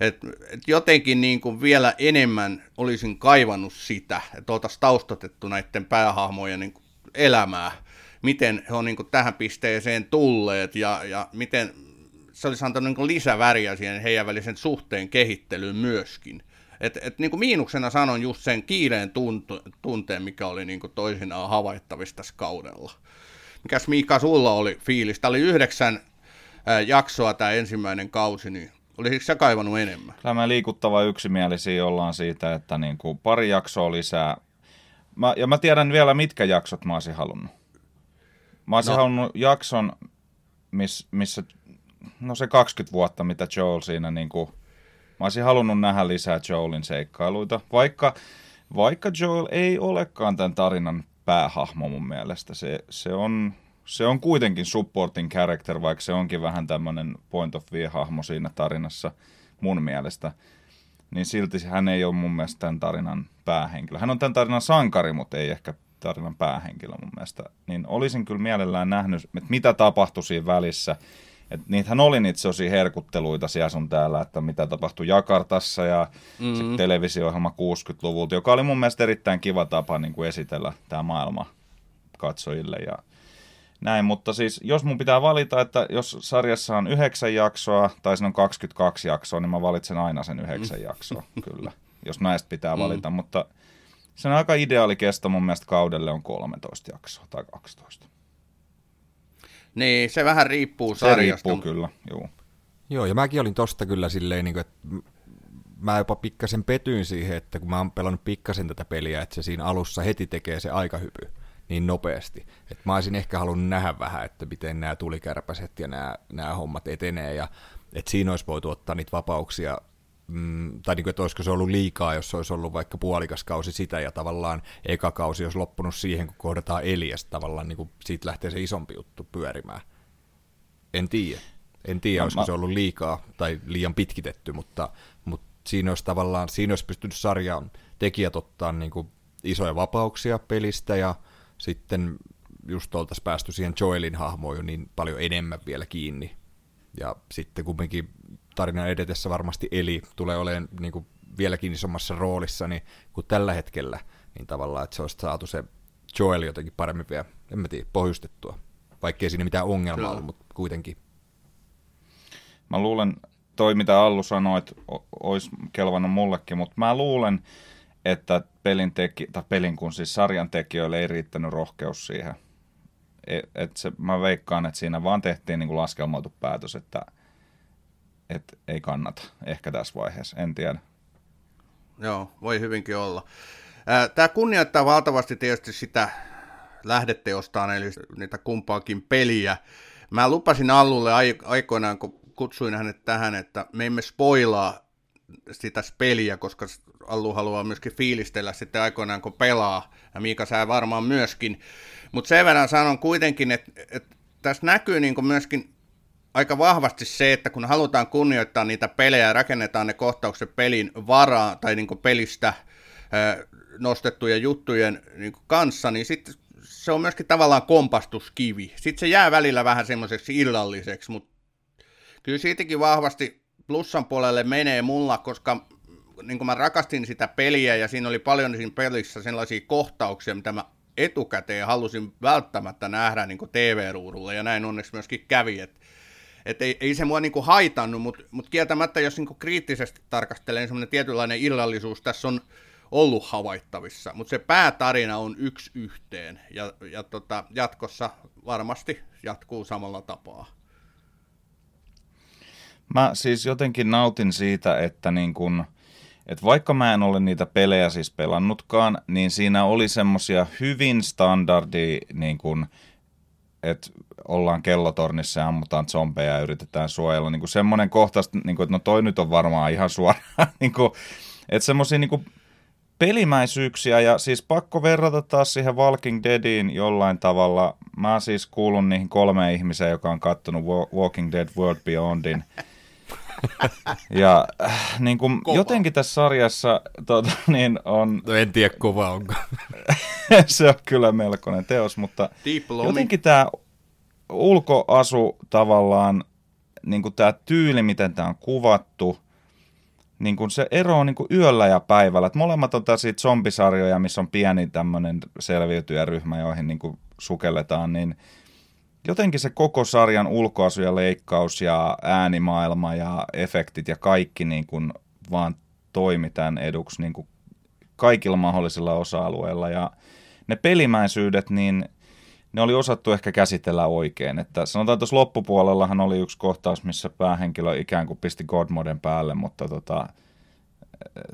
Et, et jotenkin niin kuin vielä enemmän olisin kaivannut sitä, että oltaisiin taustatettu näiden päähahmojen niin kuin elämää, miten he on niin kuin tähän pisteeseen tulleet ja, ja miten se olisi antanut niin lisäväriä siihen heidän välisen suhteen kehittelyyn myöskin. Et, et niin kuin miinuksena sanon just sen kiireen tuntu, tunteen, mikä oli niin kuin toisinaan havaittavissa tässä kaudella. Mikäs Miika sulla oli fiilis? Tämä oli yhdeksän ää, jaksoa tämä ensimmäinen kausi, niin olisiko sä kaivannut enemmän? Kyllä me liikuttava yksimielisiä ollaan siitä, että niin kuin pari jaksoa lisää. Mä, ja mä tiedän vielä, mitkä jaksot mä olisin halunnut. Mä olisin no. halunnut jakson, miss, missä, no se 20 vuotta, mitä Joel siinä niin kuin Mä olisin halunnut nähdä lisää Joelin seikkailuita, vaikka, vaikka Joel ei olekaan tämän tarinan päähahmo mun mielestä. Se, se, on, se on kuitenkin supporting character, vaikka se onkin vähän tämmöinen point of view-hahmo siinä tarinassa mun mielestä. Niin silti hän ei ole mun mielestä tämän tarinan päähenkilö. Hän on tämän tarinan sankari, mutta ei ehkä tarinan päähenkilö mun mielestä. Niin olisin kyllä mielellään nähnyt, että mitä tapahtui siinä välissä Et niitähän oli niitä sellaisia herkutteluita siellä sun täällä, että mitä tapahtui Jakartassa ja mm-hmm. sitten televisio-ohjelma 60-luvulta, joka oli mun mielestä erittäin kiva tapa niin kuin esitellä tämä maailma katsojille ja näin, mutta siis jos mun pitää valita, että jos sarjassa on yhdeksän jaksoa tai siinä on 22 jaksoa, niin mä valitsen aina sen yhdeksän mm. jaksoa, kyllä, jos näistä pitää mm. valita, mm. mutta sen aika ideaali kesto mun mielestä kaudelle on 13 jaksoa tai 12. Niin, se vähän riippuu sarjasta. Se riippuu kyllä, joo. Joo, ja mäkin olin tosta kyllä silleen, niin kuin, että mä jopa pikkasen petyin siihen, että kun mä oon pelannut pikkasen tätä peliä, että se siinä alussa heti tekee se aikahypy niin nopeasti. Että mä olisin ehkä halunnut nähdä vähän, että miten nämä tulikärpäset ja nämä, nämä hommat etenee, ja että siinä olisi voitu ottaa niitä vapauksia mm, tai niin kuin, että olisiko se ollut liikaa, jos se olisi ollut vaikka puolikas kausi sitä, ja tavallaan eka kausi olisi loppunut siihen, kun kohdataan Elias, tavallaan niin kuin siitä lähtee se isompi juttu pyörimään. En tiedä. En tiedä, no, olisiko mä... se ollut liikaa tai liian pitkitetty, mutta, mutta siinä olisi tavallaan, siinä olisi pystynyt sarjan tekijät ottaa niin kuin isoja vapauksia pelistä, ja sitten just oltaisiin päästy siihen Joelin hahmoon jo niin paljon enemmän vielä kiinni. Ja sitten kumminkin tarinan edetessä varmasti Eli tulee olemaan niin kuin vieläkin isommassa roolissa niin, kuin tällä hetkellä, niin tavallaan, että se olisi saatu se Joel jotenkin paremmin vielä, en mä tiedä, pohjustettua. Vaikkei siinä mitään ongelmaa ollut, mutta kuitenkin. Mä luulen, toi mitä Allu sanoi, että olisi kelvannut mullekin, mutta mä luulen, että pelin, teki, tai pelin kun siis sarjan tekijöille ei riittänyt rohkeus siihen. Et, et se, mä veikkaan, että siinä vaan tehtiin niin kuin laskelmoitu päätös, että – että ei kannata ehkä tässä vaiheessa, en tiedä. Joo, voi hyvinkin olla. Tämä kunnioittaa valtavasti tietysti sitä lähdeteostaan, eli niitä kumpaakin peliä. Mä lupasin Allulle aikoinaan, kun kutsuin hänet tähän, että me emme spoilaa sitä peliä, koska Allu haluaa myöskin fiilistellä sitten aikoinaan, kun pelaa, ja Miika sä varmaan myöskin. Mutta sen verran sanon kuitenkin, että, että tässä näkyy niin myöskin aika vahvasti se, että kun halutaan kunnioittaa niitä pelejä ja rakennetaan ne kohtaukset pelin varaa tai niin pelistä nostettujen juttujen niin kanssa, niin sitten se on myöskin tavallaan kompastuskivi. Sitten se jää välillä vähän semmoiseksi illalliseksi, mutta kyllä siitäkin vahvasti plussan puolelle menee mulla, koska niin kuin mä rakastin sitä peliä ja siinä oli paljon siinä pelissä sellaisia kohtauksia, mitä mä etukäteen halusin välttämättä nähdä niin TV-ruudulla ja näin onneksi myöskin kävi, että et ei, ei se mua niinku haitannut, mutta mut kieltämättä, jos niinku kriittisesti tarkastelee, niin semmoinen tietynlainen illallisuus tässä on ollut havaittavissa, mutta se päätarina on yksi yhteen, ja, ja tota, jatkossa varmasti jatkuu samalla tapaa. Mä siis jotenkin nautin siitä, että niin kun, että vaikka mä en ole niitä pelejä siis pelannutkaan, niin siinä oli semmosia hyvin standardi niin kun, että ollaan kellotornissa ja ammutaan zombeja ja yritetään suojella. Niin kuin semmoinen kohta, niin kuin, että no toi nyt on varmaan ihan suoraan. [laughs] niin kuin, että semmoisia niin pelimäisyyksiä ja siis pakko verrata taas siihen Walking Deadiin jollain tavalla. Mä siis kuulun niihin kolme ihmiseen, joka on kattonut Walking Dead World Beyondin. Ja äh, niin kuin, jotenkin tässä sarjassa tota, niin on... No en tiedä kuva onko. [laughs] se on kyllä melkoinen teos, mutta jotenkin tämä ulkoasu tavallaan, niin kuin tämä tyyli, miten tämä on kuvattu, niin kuin se ero on niin kuin yöllä ja päivällä. Et molemmat on tällaisia zombisarjoja, missä on pieni tämmöinen selviytyjäryhmä, joihin niin kuin sukelletaan, niin jotenkin se koko sarjan ulkoasu ja leikkaus ja äänimaailma ja efektit ja kaikki niin kuin vaan toimi tämän eduksi niin kuin kaikilla mahdollisilla osa-alueilla. Ja ne pelimäisyydet, niin ne oli osattu ehkä käsitellä oikein. Että sanotaan, että tuossa loppupuolellahan oli yksi kohtaus, missä päähenkilö ikään kuin pisti Godmoden päälle, mutta tota,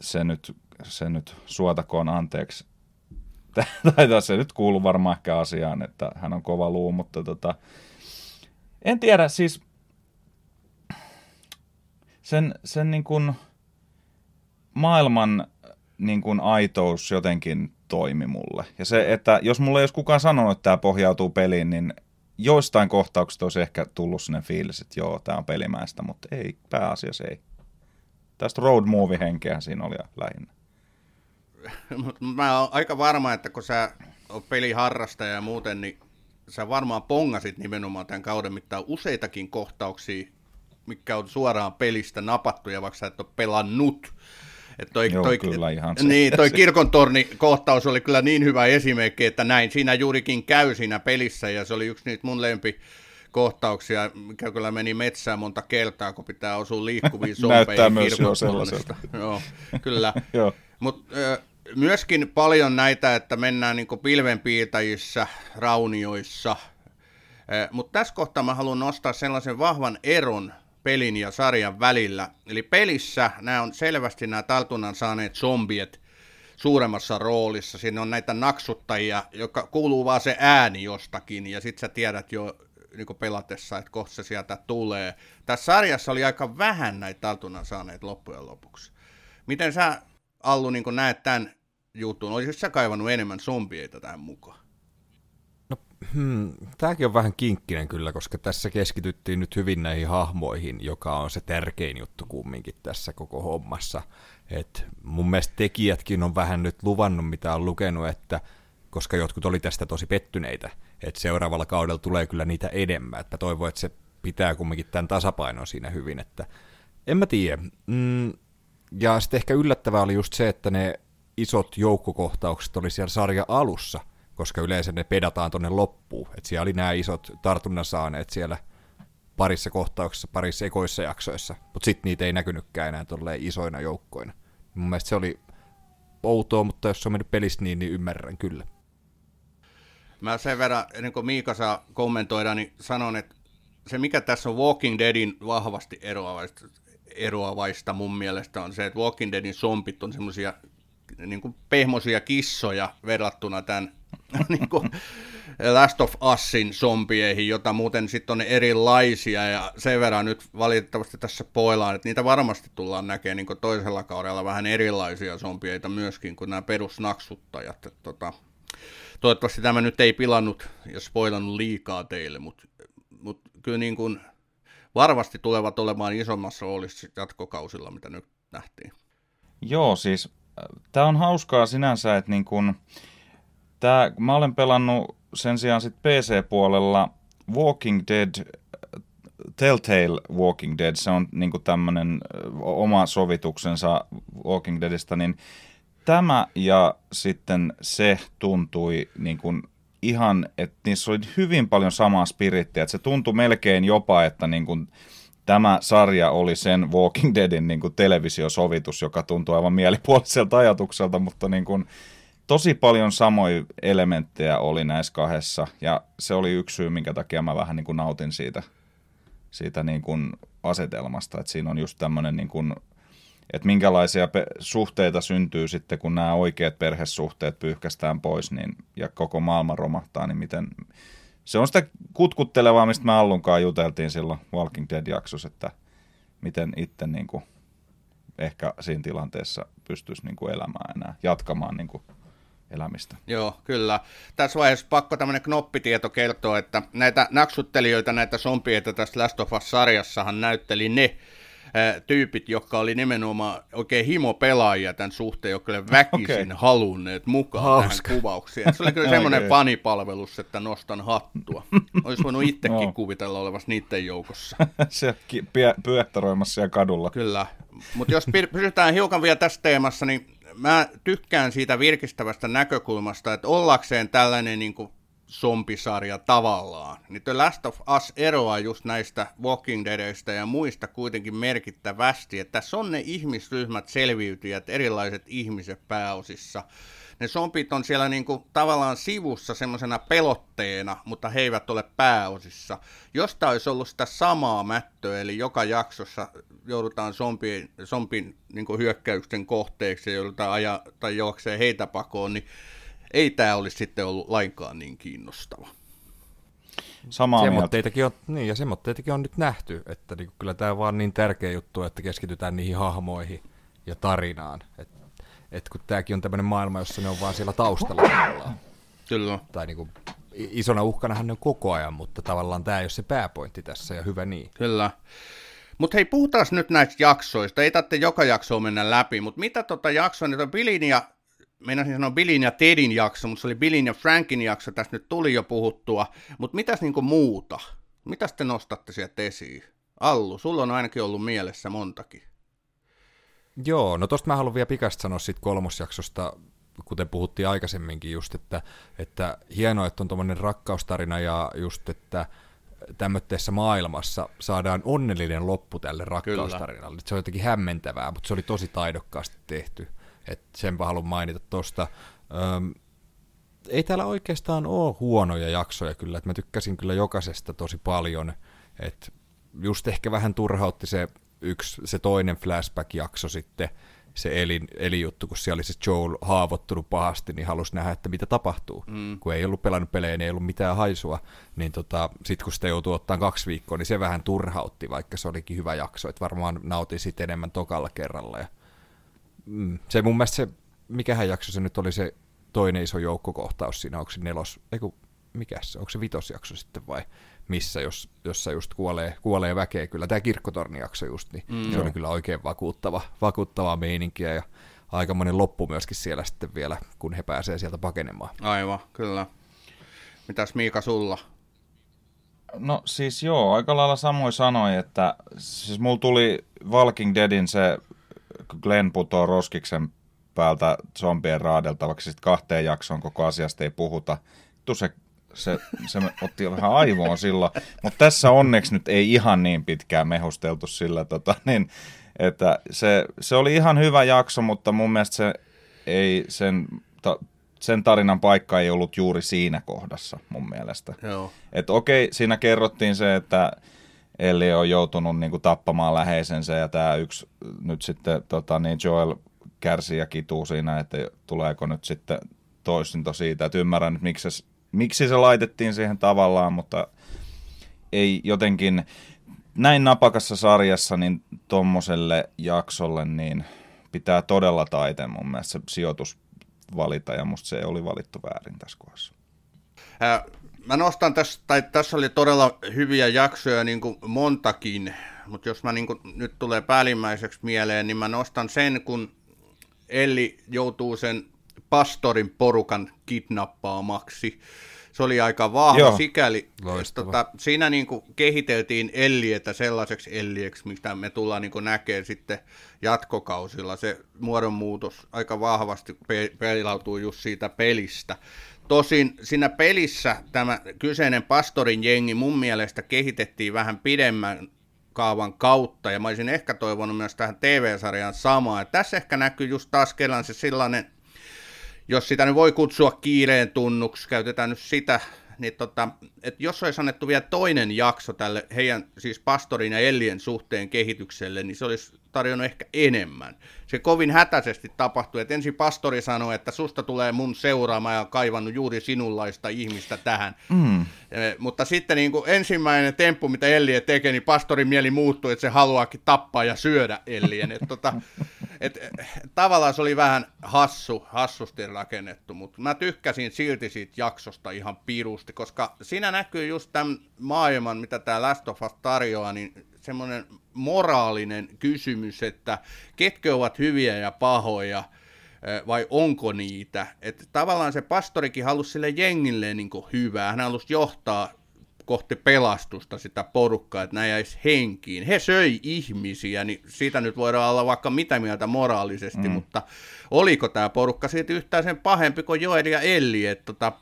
se, nyt, se nyt suotakoon anteeksi. [laughs] tai se nyt kuuluu varmaan ehkä asiaan, että hän on kova luu, mutta tota, en tiedä, siis sen, sen niin kuin maailman niin kuin aitous jotenkin toimi mulle. Ja se, että jos mulle ei olisi kukaan sanonut, että tämä pohjautuu peliin, niin joistain kohtauksista olisi ehkä tullut sinne fiilis, että joo, tämä on pelimäistä, mutta ei, pääasiassa ei. Tästä road movie henkeä siinä oli lähinnä. [laughs] Mä oon aika varma, että kun sä oot peliharrastaja ja muuten, niin sä varmaan pongasit nimenomaan tämän kauden mittaan useitakin kohtauksia, mikä on suoraan pelistä napattuja, vaikka sä et ole pelannut. Et toi, Joo, toi, kyllä ihan se. Niin, toi [laughs] kirkon torni kohtaus oli kyllä niin hyvä esimerkki, että näin siinä juurikin käy siinä pelissä, ja se oli yksi niitä mun lempi kohtauksia, mikä kyllä meni metsään monta kertaa, kun pitää osua liikkuviin sompeihin. [laughs] Näyttää myös jo sellaiselta. Joo, kyllä. Mutta myöskin paljon näitä, että mennään niin pilvenpiirtäjissä, raunioissa. Mutta tässä kohtaa mä haluan nostaa sellaisen vahvan eron pelin ja sarjan välillä. Eli pelissä nämä on selvästi nämä tartunnan saaneet zombiet suuremmassa roolissa. Siinä on näitä naksuttajia, joka kuuluu vaan se ääni jostakin, ja sitten sä tiedät jo niin pelatessa, että kohta se sieltä tulee. Tässä sarjassa oli aika vähän näitä tartunnan saaneet loppujen lopuksi. Miten sä, Allu, niin näet tämän jutun? Olisitko sä kaivannut enemmän zombieita tähän mukaan? No, hmm, tämäkin on vähän kinkkinen kyllä, koska tässä keskityttiin nyt hyvin näihin hahmoihin, joka on se tärkein juttu kumminkin tässä koko hommassa. Et mun mielestä tekijätkin on vähän nyt luvannut, mitä on lukenut, että koska jotkut oli tästä tosi pettyneitä, että seuraavalla kaudella tulee kyllä niitä enemmän. Että toivon, että se pitää kumminkin tämän tasapainon siinä hyvin, että en mä tiedä. Mm, ja sitten ehkä yllättävää oli just se, että ne isot joukkokohtaukset oli siellä sarja alussa, koska yleensä ne pedataan tonne loppuun. Että siellä oli nämä isot tartunnan saaneet siellä parissa kohtauksessa, parissa ekoissa jaksoissa, mutta sitten niitä ei näkynytkään enää tolleen isoina joukkoina. Mun mielestä se oli outoa, mutta jos se on mennyt pelistä niin, niin ymmärrän kyllä. Mä sen verran, ennen kuin Miika saa kommentoida, niin sanon, että se mikä tässä on Walking Deadin vahvasti eroavaista, eroavaista mun mielestä on se, että Walking Deadin zombit on semmoisia niin pehmosia kissoja verrattuna tämän [laughs] niin kuin Last of Usin zombieihin, jota muuten sitten on erilaisia, ja sen verran nyt valitettavasti tässä poilaan, että niitä varmasti tullaan näkemään niin toisella kaudella vähän erilaisia zombieita myöskin kuin nämä perusnaksuttajat. Että, tota, toivottavasti tämä nyt ei pilannut ja spoilannut liikaa teille, mutta mut kyllä niin kuin varmasti tulevat olemaan isommassa roolissa jatkokausilla, mitä nyt nähtiin. Joo, siis tämä on hauskaa sinänsä, että niin kun, tää, mä olen pelannut sen sijaan sit PC-puolella Walking Dead, Telltale Walking Dead, se on niin tämmöinen oma sovituksensa Walking Deadistä, niin tämä ja sitten se tuntui niin kuin ihan, että niissä oli hyvin paljon samaa spirittiä, että se tuntui melkein jopa, että niin kuin tämä sarja oli sen Walking Deadin niin kuin televisiosovitus, joka tuntui aivan mielipuoliselta ajatukselta, mutta niin kuin, tosi paljon samoja elementtejä oli näissä kahdessa, ja se oli yksi syy, minkä takia mä vähän niin kuin nautin siitä, siitä niin kuin asetelmasta, että siinä on just tämmöinen niin kuin että minkälaisia pe- suhteita syntyy sitten, kun nämä oikeat perhesuhteet pyyhkästään pois niin, ja koko maailma romahtaa, niin miten... Se on sitä kutkuttelevaa, mistä me Allunkaan juteltiin silloin Walking Dead-jaksossa, että miten itse niin kuin, ehkä siinä tilanteessa pystyisi niin kuin elämään enää, jatkamaan niin kuin, elämistä. Joo, kyllä. Tässä vaiheessa pakko tämmöinen knoppitieto kertoa, että näitä naksuttelijoita, näitä zombieita tässä Last of Us-sarjassahan näytteli ne, tyypit, jotka oli nimenomaan oikein himopelaajia tämän suhteen, jotka oli väkisin okay. halunneet mukaan Hauska. tähän kuvaukseen. Se oli kyllä [laughs] semmoinen okay. fanipalvelus, että nostan hattua. Olisi voinut itsekin no. kuvitella olevassa niiden joukossa. [laughs] Se pyöhtäroimassa siellä kadulla. Kyllä. Mutta jos pysytään hiukan vielä tässä teemassa, niin mä tykkään siitä virkistävästä näkökulmasta, että ollakseen tällainen niin kuin zompisarja tavallaan. Niin The Last of Us eroaa just näistä Walking Deadistä ja muista kuitenkin merkittävästi, että tässä on ne ihmisryhmät selviytyjät, erilaiset ihmiset pääosissa. Ne zombit on siellä niinku tavallaan sivussa semmoisena pelotteena, mutta he eivät ole pääosissa. Jos tämä olisi ollut sitä samaa mättöä, eli joka jaksossa joudutaan zombien, zombin niinku hyökkäyksen kohteeksi ja joudutaan ajaa tai juoksee heitä pakoon, niin ei tämä olisi sitten ollut lainkaan niin kiinnostava. Samaa semmoitteitakin on, niin, ja semmoitteitakin on nyt nähty, että niin, kyllä tämä on vaan niin tärkeä juttu, että keskitytään niihin hahmoihin ja tarinaan. Et, et kun tämäkin on tämmöinen maailma, jossa ne on vaan siellä taustalla. Kyllä. Tai niin kuin, isona uhkanahan ne on koko ajan, mutta tavallaan tämä ei ole se pääpointti tässä, ja hyvä niin. Kyllä. Mutta hei, puhutaan nyt näistä jaksoista. Ei tarvitse joka jaksoa mennä läpi, mutta mitä tota jaksoa, niin Billin ja meinasin sanoa Billin ja Tedin jakso, mutta se oli Billin ja Frankin jakso, tässä nyt tuli jo puhuttua, mutta mitäs niinku muuta? Mitäs te nostatte sieltä esiin? Allu, sulla on ainakin ollut mielessä montakin. Joo, no tosta mä haluan vielä pikasta sanoa siitä kolmosjaksosta, kuten puhuttiin aikaisemminkin just, että, että hienoa, että on tuommoinen rakkaustarina ja just, että tämmöisessä maailmassa saadaan onnellinen loppu tälle rakkaustarinalle. Se on jotenkin hämmentävää, mutta se oli tosi taidokkaasti tehty. Et senpä haluan mainita tuosta. ei täällä oikeastaan ole huonoja jaksoja kyllä, että mä tykkäsin kyllä jokaisesta tosi paljon. Et just ehkä vähän turhautti se yksi, se toinen flashback-jakso sitten, se elin, elijuttu, kun siellä oli se Joel haavoittunut pahasti, niin halusi nähdä, että mitä tapahtuu. Mm. Kun ei ollut pelannut pelejä, niin ei ollut mitään haisua, niin tota, sitten kun sitä joutuu ottaa kaksi viikkoa, niin se vähän turhautti, vaikka se olikin hyvä jakso, että varmaan nautin siitä enemmän tokalla kerralla. Ja, mm, se mun mielestä se, mikähän jakso se nyt oli se toinen iso joukkokohtaus siinä, onko se nelos, ei kun, mikä se, onko se vitosjakso sitten vai missä, jos, jossa just kuolee, kuolee väkeä. Kyllä tämä kirkkotornijakso just, niin mm, se oli kyllä oikein vakuuttava, vakuuttavaa meininkiä ja aikamoinen loppu myöskin siellä sitten vielä, kun he pääsee sieltä pakenemaan. Aivan, kyllä. Mitäs Miika sulla? No siis joo, aika lailla samoin sanoi, että siis mulla tuli Walking Deadin se, Glenn putoo roskiksen päältä zombien raadeltavaksi, sitten kahteen jaksoon koko asiasta ei puhuta. Tu se se, se otti vähän aivoon silloin. Mutta tässä onneksi nyt ei ihan niin pitkään mehusteltu sillä, tota, niin, että se, se oli ihan hyvä jakso, mutta mun mielestä se ei sen, ta, sen tarinan paikka ei ollut juuri siinä kohdassa mun mielestä. Joo. Et okei, siinä kerrottiin se, että Elli on joutunut niin kuin, tappamaan läheisensä ja tämä yksi nyt sitten tota, niin Joel kärsii ja kituu siinä, että tuleeko nyt sitten toisinto siitä, että ymmärrän nyt miksi se miksi se laitettiin siihen tavallaan, mutta ei jotenkin näin napakassa sarjassa niin tuommoiselle jaksolle niin pitää todella taiteen mun mielestä se sijoitus valita ja musta se oli valittu väärin tässä kohdassa. Mä nostan tässä, tai tässä oli todella hyviä jaksoja niin kuin montakin, mutta jos mä niin kuin, nyt tulee päällimmäiseksi mieleen, niin mä nostan sen, kun Elli joutuu sen pastorin porukan kidnappaamaksi. Se oli aika vahva Joo. sikäli. Tota, siinä niin kuin kehiteltiin Ellietä sellaiseksi Ellieksi, mitä me tullaan niin näkemään sitten jatkokausilla. Se muodonmuutos aika vahvasti pe- pelautuu just siitä pelistä. Tosin siinä pelissä tämä kyseinen pastorin jengi mun mielestä kehitettiin vähän pidemmän kaavan kautta, ja mä olisin ehkä toivonut myös tähän TV-sarjaan samaa. Ja tässä ehkä näkyy just taas kerran se sellainen jos sitä nyt voi kutsua kiireen tunnuksi, käytetään nyt sitä, niin tota, että jos olisi annettu vielä toinen jakso tälle heidän, siis pastorin ja Ellien suhteen kehitykselle, niin se olisi tarjonnut ehkä enemmän. Se kovin hätäisesti tapahtui, että ensin pastori sanoi, että susta tulee mun seuraama ja kaivannut juuri sinunlaista ihmistä tähän. Mm. E, mutta sitten niin kuin ensimmäinen temppu, mitä Ellie tekee, niin pastorin mieli muuttui, että se haluaakin tappaa ja syödä Ellien. Et, tota, [laughs] et, tavallaan se oli vähän hassu, hassusti rakennettu, mutta mä tykkäsin silti siitä jaksosta ihan pirusti, koska siinä näkyy just tämän maailman, mitä tämä Last of Us tarjoaa, niin semmoinen moraalinen kysymys, että ketkä ovat hyviä ja pahoja, vai onko niitä. Että tavallaan se pastorikin halusi sille jengille niin hyvää, hän halusi johtaa kohti pelastusta sitä porukkaa, että näin jäisi henkiin. He söi ihmisiä, niin siitä nyt voidaan olla vaikka mitä mieltä moraalisesti, mm. mutta oliko tämä porukka siitä yhtään sen pahempi kuin Joel ja Elli, että tota,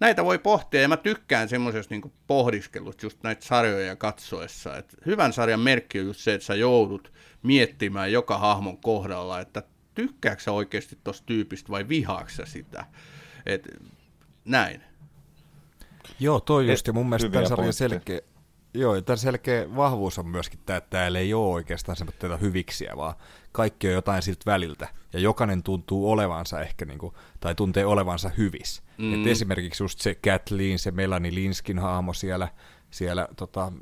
näitä voi pohtia, ja mä tykkään semmoisesta niin pohdiskelusta just näitä sarjoja katsoessa. Et hyvän sarjan merkki on just se, että sä joudut miettimään joka hahmon kohdalla, että tykkääkö sä oikeasti tuosta tyypistä vai vihaaksa sitä. Et, näin. Joo, toi just, ja mun mielestä tämän sarjan selkeä, Joo, tämän selkeä vahvuus on myöskin tämä, että täällä ei ole oikeastaan semmoista hyviksiä, vaan kaikki on jotain siltä väliltä. Ja jokainen tuntuu olevansa ehkä, niin kuin, tai tuntee olevansa hyvis. Mm. Et esimerkiksi just se Kathleen, se Melanie Linskin haamo siellä, siellä tota,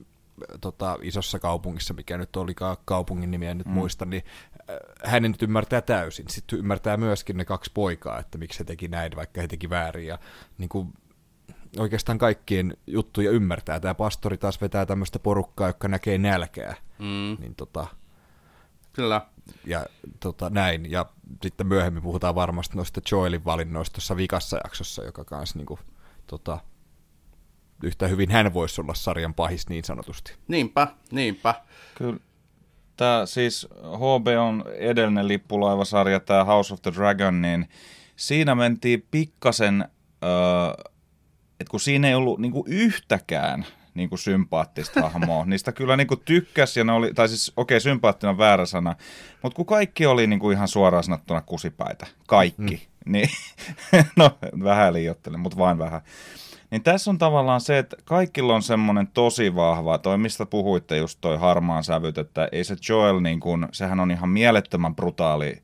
tota, isossa kaupungissa, mikä nyt olikaan kaupungin nimiä en nyt mm. muista, niin äh, hänen nyt ymmärtää täysin. Sitten ymmärtää myöskin ne kaksi poikaa, että miksi he teki näin, vaikka he teki väärin. Ja niin kuin, oikeastaan kaikkien juttuja ymmärtää. Tämä pastori taas vetää tämmöistä porukkaa, joka näkee nälkää. Mm. Niin tota, Kyllä. Ja tota, näin. Ja sitten myöhemmin puhutaan varmasti noista Joelin valinnoista tuossa vikassa jaksossa, joka kanssa niin kuin, tota, yhtä hyvin hän voisi olla sarjan pahis niin sanotusti. Niinpä, niinpä. Kyllä. Tämä siis HB on edellinen lippulaivasarja, tämä House of the Dragon, niin siinä mentiin pikkasen, öö, että kun siinä ei ollut niinku yhtäkään niinku sympaattista hahmoa, niistä kyllä niinku tykkäs ja ne oli, tai siis okei, okay, sympaattinen on väärä sana, mutta kun kaikki oli niinku ihan suoraan sanottuna kusipäitä, kaikki, mm. niin [laughs] no vähän liioittelen, mutta vain vähän. Niin tässä on tavallaan se, että kaikilla on semmoinen tosi vahva, toi mistä puhuitte just toi harmaan sävyt, että ei se Joel, niin kun, sehän on ihan mielettömän brutaali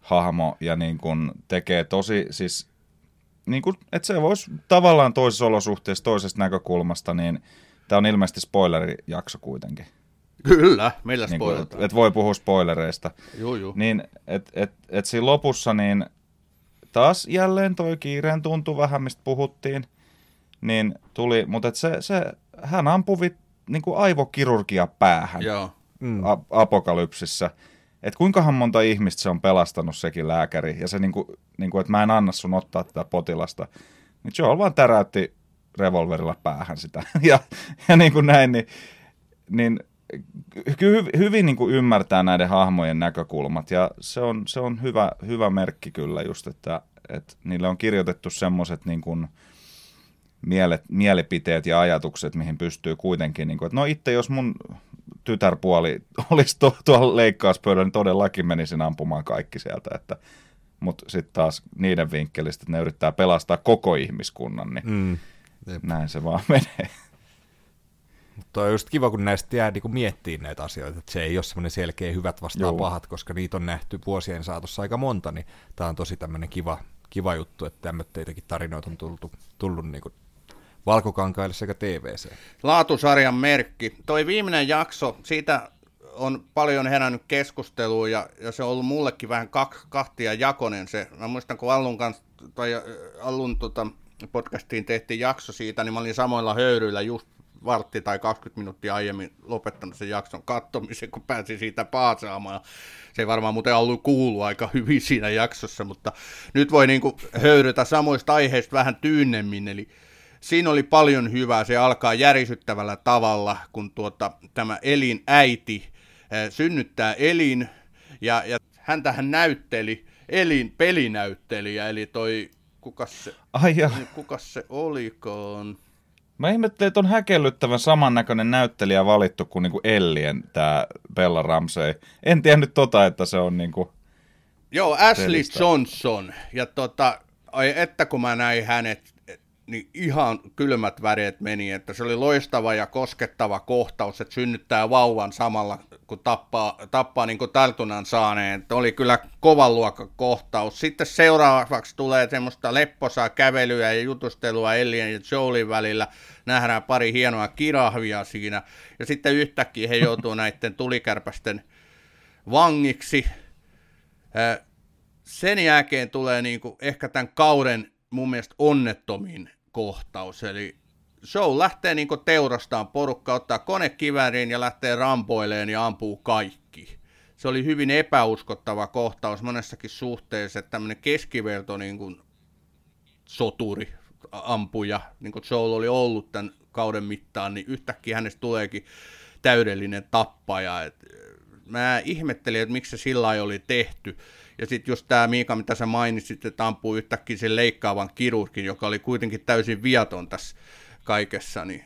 hahmo ja niin kun tekee tosi, siis niin kun, että se voisi tavallaan toisessa olosuhteessa, toisesta näkökulmasta, niin tämä on ilmeisesti spoilerijakso kuitenkin. Kyllä, meillä niin spoilataan. et, et voi puhua spoilereista. Juu, juu. Niin, että et, et siinä lopussa, niin taas jälleen toi kiireen tuntu vähän, mistä puhuttiin, niin tuli, mutta et se, se, hän ampui niin kuin aivokirurgia päähän Joo. Mm. a- apokalypsissä. Että kuinkahan monta ihmistä se on pelastanut sekin lääkäri, ja se niinku, niinku että mä en anna sun ottaa tätä potilasta. Niin Joel vaan täräytti revolverilla päähän sitä. [laughs] ja, ja niin kuin näin, niin, niin hyvin niin kuin ymmärtää näiden hahmojen näkökulmat, ja se on, se on hyvä, hyvä merkki kyllä just, että, että niille on kirjoitettu semmoiset niin kuin, mielet, mielipiteet ja ajatukset, mihin pystyy kuitenkin, niin kuin, että no itse jos mun tytärpuoli [laughs] olisi to, tuolla leikkauspöydällä, niin todellakin menisin ampumaan kaikki sieltä, että mutta sitten taas niiden vinkkelistä, että ne yrittää pelastaa koko ihmiskunnan, niin Mm. näin se vaan [laughs] menee. Tuo on just kiva, kun näistä jää niin miettimään näitä asioita, että se ei ole semmoinen selkeä hyvät vastaan Joo. pahat, koska niitä on nähty vuosien saatossa aika monta, niin tämä on tosi tämmöinen kiva, kiva juttu, että tämmöittäitäkin tarinoita on tullut, tullut niin valkokankaille sekä TVC. Laatusarjan merkki. Toi viimeinen jakso, siitä on paljon herännyt keskustelua ja, ja se on ollut mullekin vähän kak, kahtia jakonen se. Mä muistan, kun Allun, kanssa, tai äh, Allun tota, podcastiin tehtiin jakso siitä, niin mä olin samoilla höyryillä just vartti tai 20 minuuttia aiemmin lopettanut sen jakson kattomisen, kun pääsin siitä paasaamaan. Se ei varmaan muuten ollut kuulu aika hyvin siinä jaksossa, mutta nyt voi niinku höyrytä samoista aiheista vähän tyynnemmin, eli siinä oli paljon hyvää. Se alkaa järisyttävällä tavalla, kun tuota, tämä elin äiti äh, synnyttää elin, ja, ja häntähän näytteli, elin pelinäyttelijä, eli toi, kukas se, Ai ja, kukas se olikaan? mä ihmettelin, että on häkellyttävän samannäköinen näyttelijä valittu kuin niinku Ellien tämä Bella Ramsey. En tiennyt tota, että se on niinku... Joo, Ashley Pelistä. Johnson. Ja tota, ai että kun mä näin hänet, niin ihan kylmät väreet meni, että se oli loistava ja koskettava kohtaus, että synnyttää vauvan samalla, kun tappaa, tappaa niin kuin tartunnan saaneen. Että oli kyllä kovan luokan kohtaus. Sitten seuraavaksi tulee semmoista lepposaa kävelyä ja jutustelua Ellien ja Joelin välillä. Nähdään pari hienoa kirahvia siinä. Ja sitten yhtäkkiä he joutuu [laughs] näiden tulikärpästen vangiksi. Sen jälkeen tulee niinku ehkä tämän kauden mun mielestä onnettomin kohtaus, eli show lähtee niinku teurastaan porukka, ottaa konekivääriin ja lähtee rampoileen ja ampuu kaikki. Se oli hyvin epäuskottava kohtaus monessakin suhteessa, että tämmöinen keskiverto niin kuin soturi, ampuja, niin kuin Joel oli ollut tämän kauden mittaan, niin yhtäkkiä hänestä tuleekin täydellinen tappaja. Et, mä ihmettelin, että miksi se sillä oli tehty. Ja sitten just tämä Miika, mitä sä mainitsit, että ampuu yhtäkkiä sen leikkaavan kirurgin, joka oli kuitenkin täysin viaton tässä kaikessa, niin,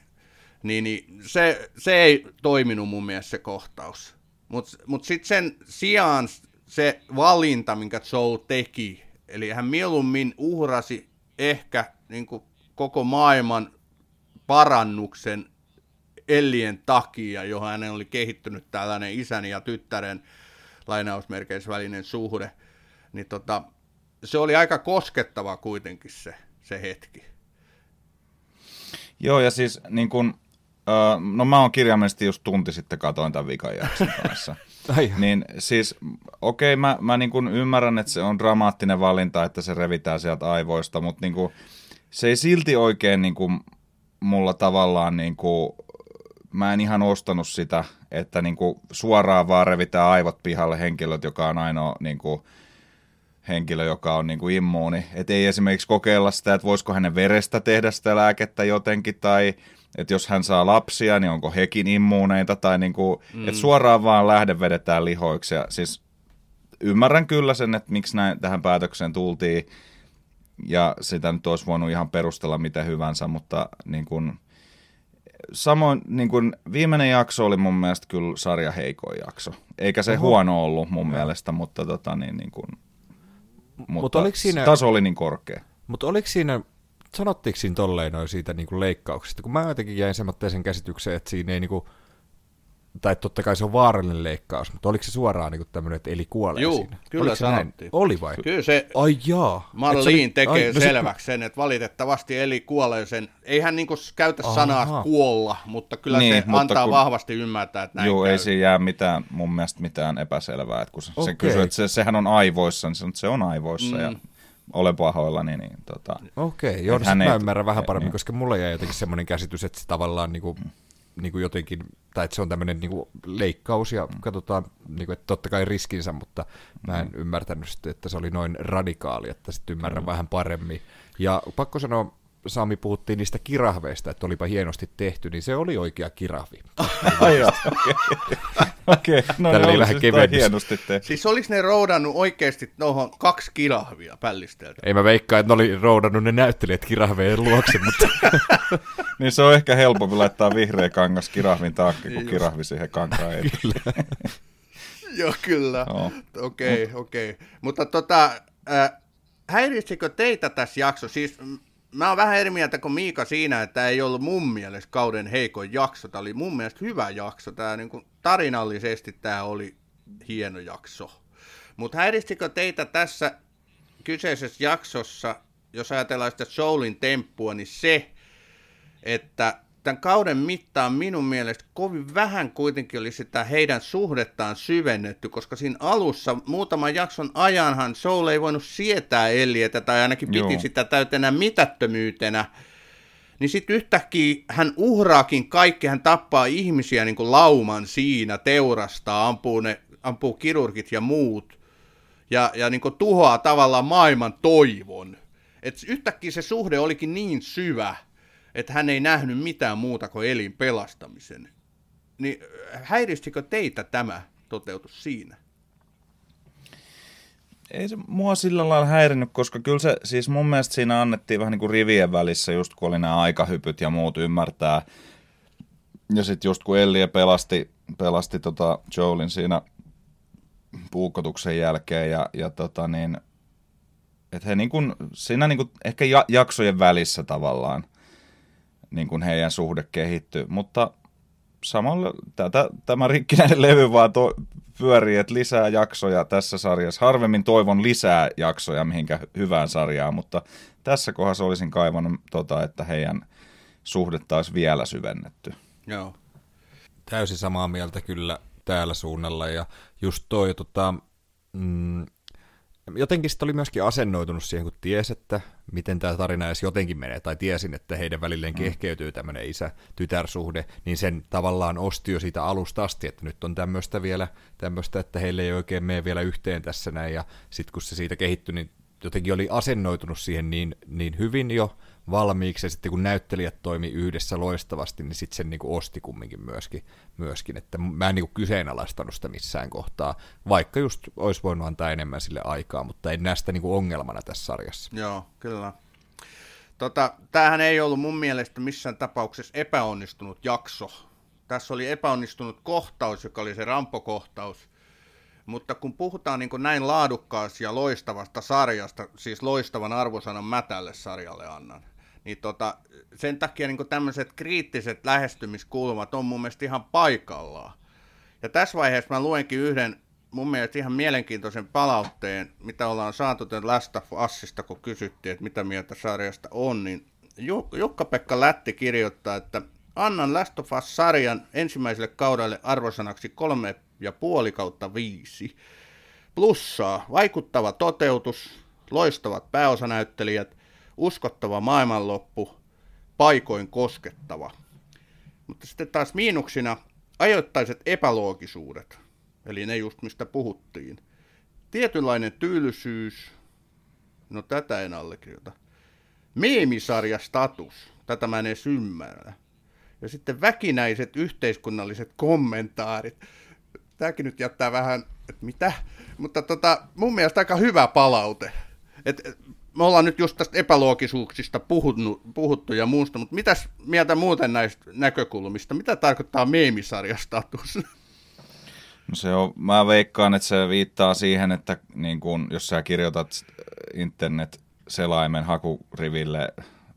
niin, niin se, se ei toiminut mun mielestä se kohtaus. Mutta mut sitten sen sijaan se valinta, minkä Joe teki, eli hän mieluummin uhrasi ehkä niin koko maailman parannuksen Ellien takia, johon hänen oli kehittynyt tällainen isän ja tyttären lainausmerkeissä välinen suhde, niin tota, se oli aika koskettava kuitenkin se, se hetki. Joo, ja siis niin kun, öö, no mä oon kirjaimellisesti just tunti sitten katoin tämän vikan jakson [laughs] kanssa. Niin siis, okei, mä, mä niin kuin ymmärrän, että se on dramaattinen valinta, että se revitään sieltä aivoista, mutta niin kuin, se ei silti oikein niin kuin, mulla tavallaan niin kuin, mä en ihan ostanut sitä, että niin kuin suoraan vaan revitään aivot pihalle henkilöt, joka on ainoa niin kuin, henkilö, joka on niin kuin immuuni. Että ei esimerkiksi kokeilla sitä, että voisiko hänen verestä tehdä sitä lääkettä jotenkin, tai että jos hän saa lapsia, niin onko hekin immuuneita, tai niin kuin, mm. että suoraan vaan lähde vedetään lihoiksi. Ja siis ymmärrän kyllä sen, että miksi näin tähän päätökseen tultiin, ja sitä nyt olisi voinut ihan perustella mitä hyvänsä, mutta niin kuin, samoin niin kuin, viimeinen jakso oli mun mielestä kyllä sarja heikoin jakso. Eikä se Oho. huono ollut mun no. mielestä, mutta tota, niin, niin kuin, mutta Mut oliko siinä, taso oli niin korkea. Mutta oliko siinä, sanottiinko siinä tolleen noin siitä niin kuin leikkauksesta? Kun mä jotenkin jäin sen käsitykseen, että siinä ei niin kuin, tai totta kai se on vaarallinen leikkaus, mutta oliko se suoraan niin tämmöinen, että eli kuolee Joo, siinä? kyllä oliko sanottiin. Oli vai? Kyllä se Ai jaa. Marlene se, tekee ai, no selväksi se... sen, että valitettavasti eli kuolee sen. Ei hän niin käytä Aha. sanaa kuolla, mutta kyllä niin, se mutta antaa kun... vahvasti ymmärtää, että näin Joo, käy. ei siinä jää mitään, mun mielestä mitään epäselvää. Että kun se, okay. se kysyy, että se, sehän on aivoissa, niin se, se on aivoissa mm. ja olen pahoilla, niin, niin tota, Okei, okay, joo, no mä ymmärrän vähän paremmin, niin. koska mulla jäi jotenkin semmoinen käsitys, että se tavallaan niin kuin, mm niin kuin jotenkin, tai että se on tämmöinen niin kuin leikkaus ja katsotaan, niin kuin, että totta kai riskinsä, mutta mä en mm. ymmärtänyt sitten, että se oli noin radikaali, että sitten ymmärrän mm. vähän paremmin. Ja pakko sanoa, Sami, puhuttiin niistä kirahveista, että olipa hienosti tehty, niin se oli oikea kirahvi. [laughs] Ai [laughs] okei. No Tällä oli vähän siis hienosti tehty. Siis olis ne roudannut oikeasti tuohon kaksi kirahvia pällisteltä? Ei mä veikkaa, että ne oli roudannut ne näyttelijät kirahveen luokse, mutta... [laughs] niin se on ehkä helpompi laittaa vihreä kangas kirahvin taakse, kuin kirahvi siihen kankaan Kyllä. Joo, kyllä. Okei, okei. Okay, okay. Mutta tota, äh, häiritsikö teitä tässä jaksossa? Siis mä oon vähän eri mieltä kuin Miika siinä, että ei ollut mun mielestä kauden heikoin jakso. Tämä oli mun mielestä hyvä jakso. Tämä niin kuin, tarinallisesti tämä oli hieno jakso. Mutta häiritsikö teitä tässä kyseisessä jaksossa, jos ajatellaan sitä Soulin temppua, niin se, että tämän kauden mittaan minun mielestä kovin vähän kuitenkin oli sitä heidän suhdettaan syvennetty, koska siinä alussa muutaman jakson ajanhan Soul ei voinut sietää Ellietä tai ainakin piti Joo. sitä täytenä mitättömyytenä. Niin sitten yhtäkkiä hän uhraakin kaikki, hän tappaa ihmisiä niin kuin lauman siinä, teurastaa, ampuu, ne, ampuu kirurgit ja muut. Ja, ja niin kuin tuhoaa tavallaan maailman toivon. Et yhtäkkiä se suhde olikin niin syvä, että hän ei nähnyt mitään muuta kuin elin pelastamisen. Niin häiristikö teitä tämä toteutus siinä? Ei se mua sillä lailla häirinyt, koska kyllä se, siis mun mielestä siinä annettiin vähän niin kuin rivien välissä, just kun oli nämä aikahypyt ja muut ymmärtää. Ja sitten just kun Ellie pelasti, pelasti tota Joelin siinä puukotuksen jälkeen ja, ja tota niin, että he niin kuin, siinä niin kuin ehkä jaksojen välissä tavallaan niin kuin heidän suhde kehittyy. Mutta samalla tätä, tämä rikkinäinen levy vaan to, pyörii, että lisää jaksoja tässä sarjassa. Harvemmin toivon lisää jaksoja mihinkä hyvään sarjaan, mutta tässä kohdassa olisin kaivannut, tota, että heidän suhde taas vielä syvennetty. Joo. Täysin samaa mieltä kyllä täällä suunnalla ja just toi tota, mm, jotenkin sitten oli myöskin asennoitunut siihen, kun ties, että miten tämä tarina edes jotenkin menee, tai tiesin, että heidän välilleen mm. kehkeytyy tämmöinen isä-tytärsuhde, niin sen tavallaan osti jo siitä alusta asti, että nyt on tämmöistä vielä, tämmöistä, että heille ei oikein mene vielä yhteen tässä näin, ja sitten kun se siitä kehittyi, niin jotenkin oli asennoitunut siihen niin, niin hyvin jo, valmiiksi, ja sitten kun näyttelijät toimi yhdessä loistavasti, niin sitten sen niin kuin osti kumminkin myöskin, myöskin, että mä en niin kuin kyseenalaistanut sitä missään kohtaa, vaikka just olisi voinut antaa enemmän sille aikaa, mutta en näe sitä niin kuin ongelmana tässä sarjassa. Joo, kyllä. Tota, tämähän ei ollut mun mielestä missään tapauksessa epäonnistunut jakso. Tässä oli epäonnistunut kohtaus, joka oli se rampokohtaus, mutta kun puhutaan niin näin laadukkaasta ja loistavasta sarjasta, siis loistavan arvosanan mä tälle sarjalle annan, niin tota, sen takia niin tämmöiset kriittiset lähestymiskulmat on mun mielestä ihan paikallaan. Ja tässä vaiheessa mä luenkin yhden mun mielestä ihan mielenkiintoisen palautteen, mitä ollaan saatu tämän Last of Usista, kun kysyttiin, että mitä mieltä sarjasta on, niin Jukka-Pekka Lätti kirjoittaa, että annan Last of Us-sarjan ensimmäiselle kaudelle arvosanaksi kolme ja puoli kautta viisi. Plussaa, vaikuttava toteutus, loistavat pääosanäyttelijät, uskottava maailmanloppu, paikoin koskettava. Mutta sitten taas miinuksina ajoittaiset epäloogisuudet, eli ne just mistä puhuttiin. Tietynlainen tyylisyys, no tätä en allekirjoita. Meemisarjastatus, tätä mä en edes ymmärrä. Ja sitten väkinäiset yhteiskunnalliset kommentaarit. Tämäkin nyt jättää vähän, että mitä? Mutta tota, mun mielestä aika hyvä palaute. Et, me ollaan nyt just tästä epäloogisuuksista puhuttu, puhuttu ja muusta, mutta mitäs mieltä muuten näistä näkökulmista? Mitä tarkoittaa meemisarjastatus? No se on, mä veikkaan, että se viittaa siihen, että niin kun, jos sä kirjoitat internet-selaimen hakuriville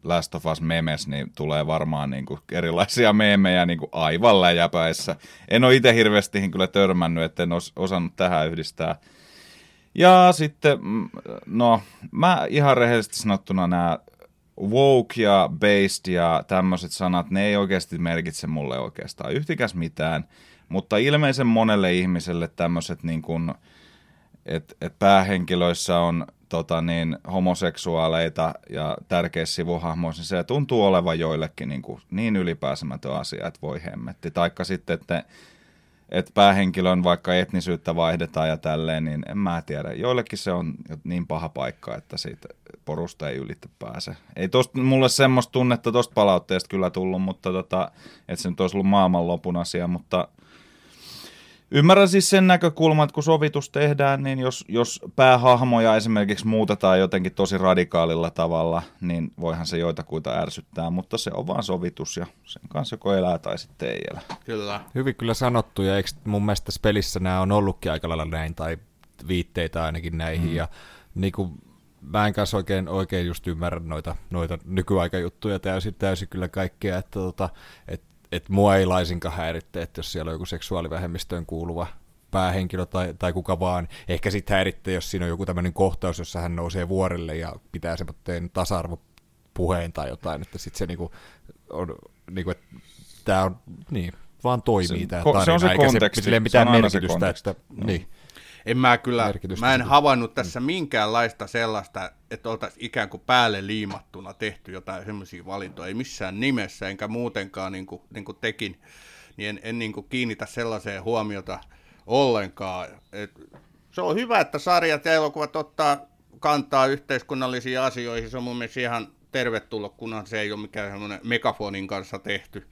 Last of Us memes, niin tulee varmaan niin kuin erilaisia meemejä niin kuin aivan läjäpäissä. En ole itse hirveästi kyllä törmännyt, että en os, osannut tähän yhdistää. Ja sitten, mm, no, mä ihan rehellisesti sanottuna nämä woke ja based ja tämmöiset sanat, ne ei oikeasti merkitse mulle oikeastaan yhtikäs mitään, mutta ilmeisen monelle ihmiselle tämmöiset niin että et päähenkilöissä on tota niin, homoseksuaaleita ja tärkeissä sivuhahmoissa, niin se tuntuu olevan joillekin niin, kuin, niin ylipääsemätön asia, että voi hemmetti. Taikka sitten, että, että päähenkilön vaikka etnisyyttä vaihdetaan ja tälleen, niin en mä tiedä. Joillekin se on niin paha paikka, että siitä porusta ei ylitse pääse. Ei tosta, mulle semmoista tunnetta tuosta palautteesta kyllä tullut, mutta tota, että se nyt olisi ollut maailmanlopun asia, mutta – Ymmärrän siis sen näkökulman, että kun sovitus tehdään, niin jos, jos päähahmoja esimerkiksi muutetaan jotenkin tosi radikaalilla tavalla, niin voihan se joitakuita ärsyttää, mutta se on vaan sovitus ja sen kanssa joko elää tai sitten ei elä. Kyllä. Hyvin kyllä sanottu ja eikö mun mielestä tässä pelissä nämä on ollutkin aika lailla näin tai viitteitä ainakin näihin mm. ja niin kuin mä en kanssa oikein, oikein just ymmärrä noita, noita nykyaikajuttuja täysin, täysin kyllä kaikkea, että, tota, että että mua ei laisinkaan häiritte, että jos siellä on joku seksuaalivähemmistöön kuuluva päähenkilö tai, tai kuka vaan. Ehkä sitten häiritte, jos siinä on joku tämmöinen kohtaus, jossa hän nousee vuorelle ja pitää semmoinen tasa puheen tai jotain, että sitten se niinku on, niinku, että tämä on, niin, vaan toimii tämä tarina, se on se eikä konteksti. se, mitään se merkitystä, että, no. niin. En mä kyllä, mä en havainnut tässä minkäänlaista sellaista, että oltaisiin ikään kuin päälle liimattuna tehty jotain semmoisia valintoja, ei missään nimessä, enkä muutenkaan niin kuin, niin kuin tekin, niin en, en niin kuin kiinnitä sellaiseen huomiota ollenkaan. Et se on hyvä, että sarjat ja elokuvat ottaa kantaa yhteiskunnallisiin asioihin, se on mun mielestä ihan tervetullut, kunhan se ei ole mikään semmoinen megafonin kanssa tehty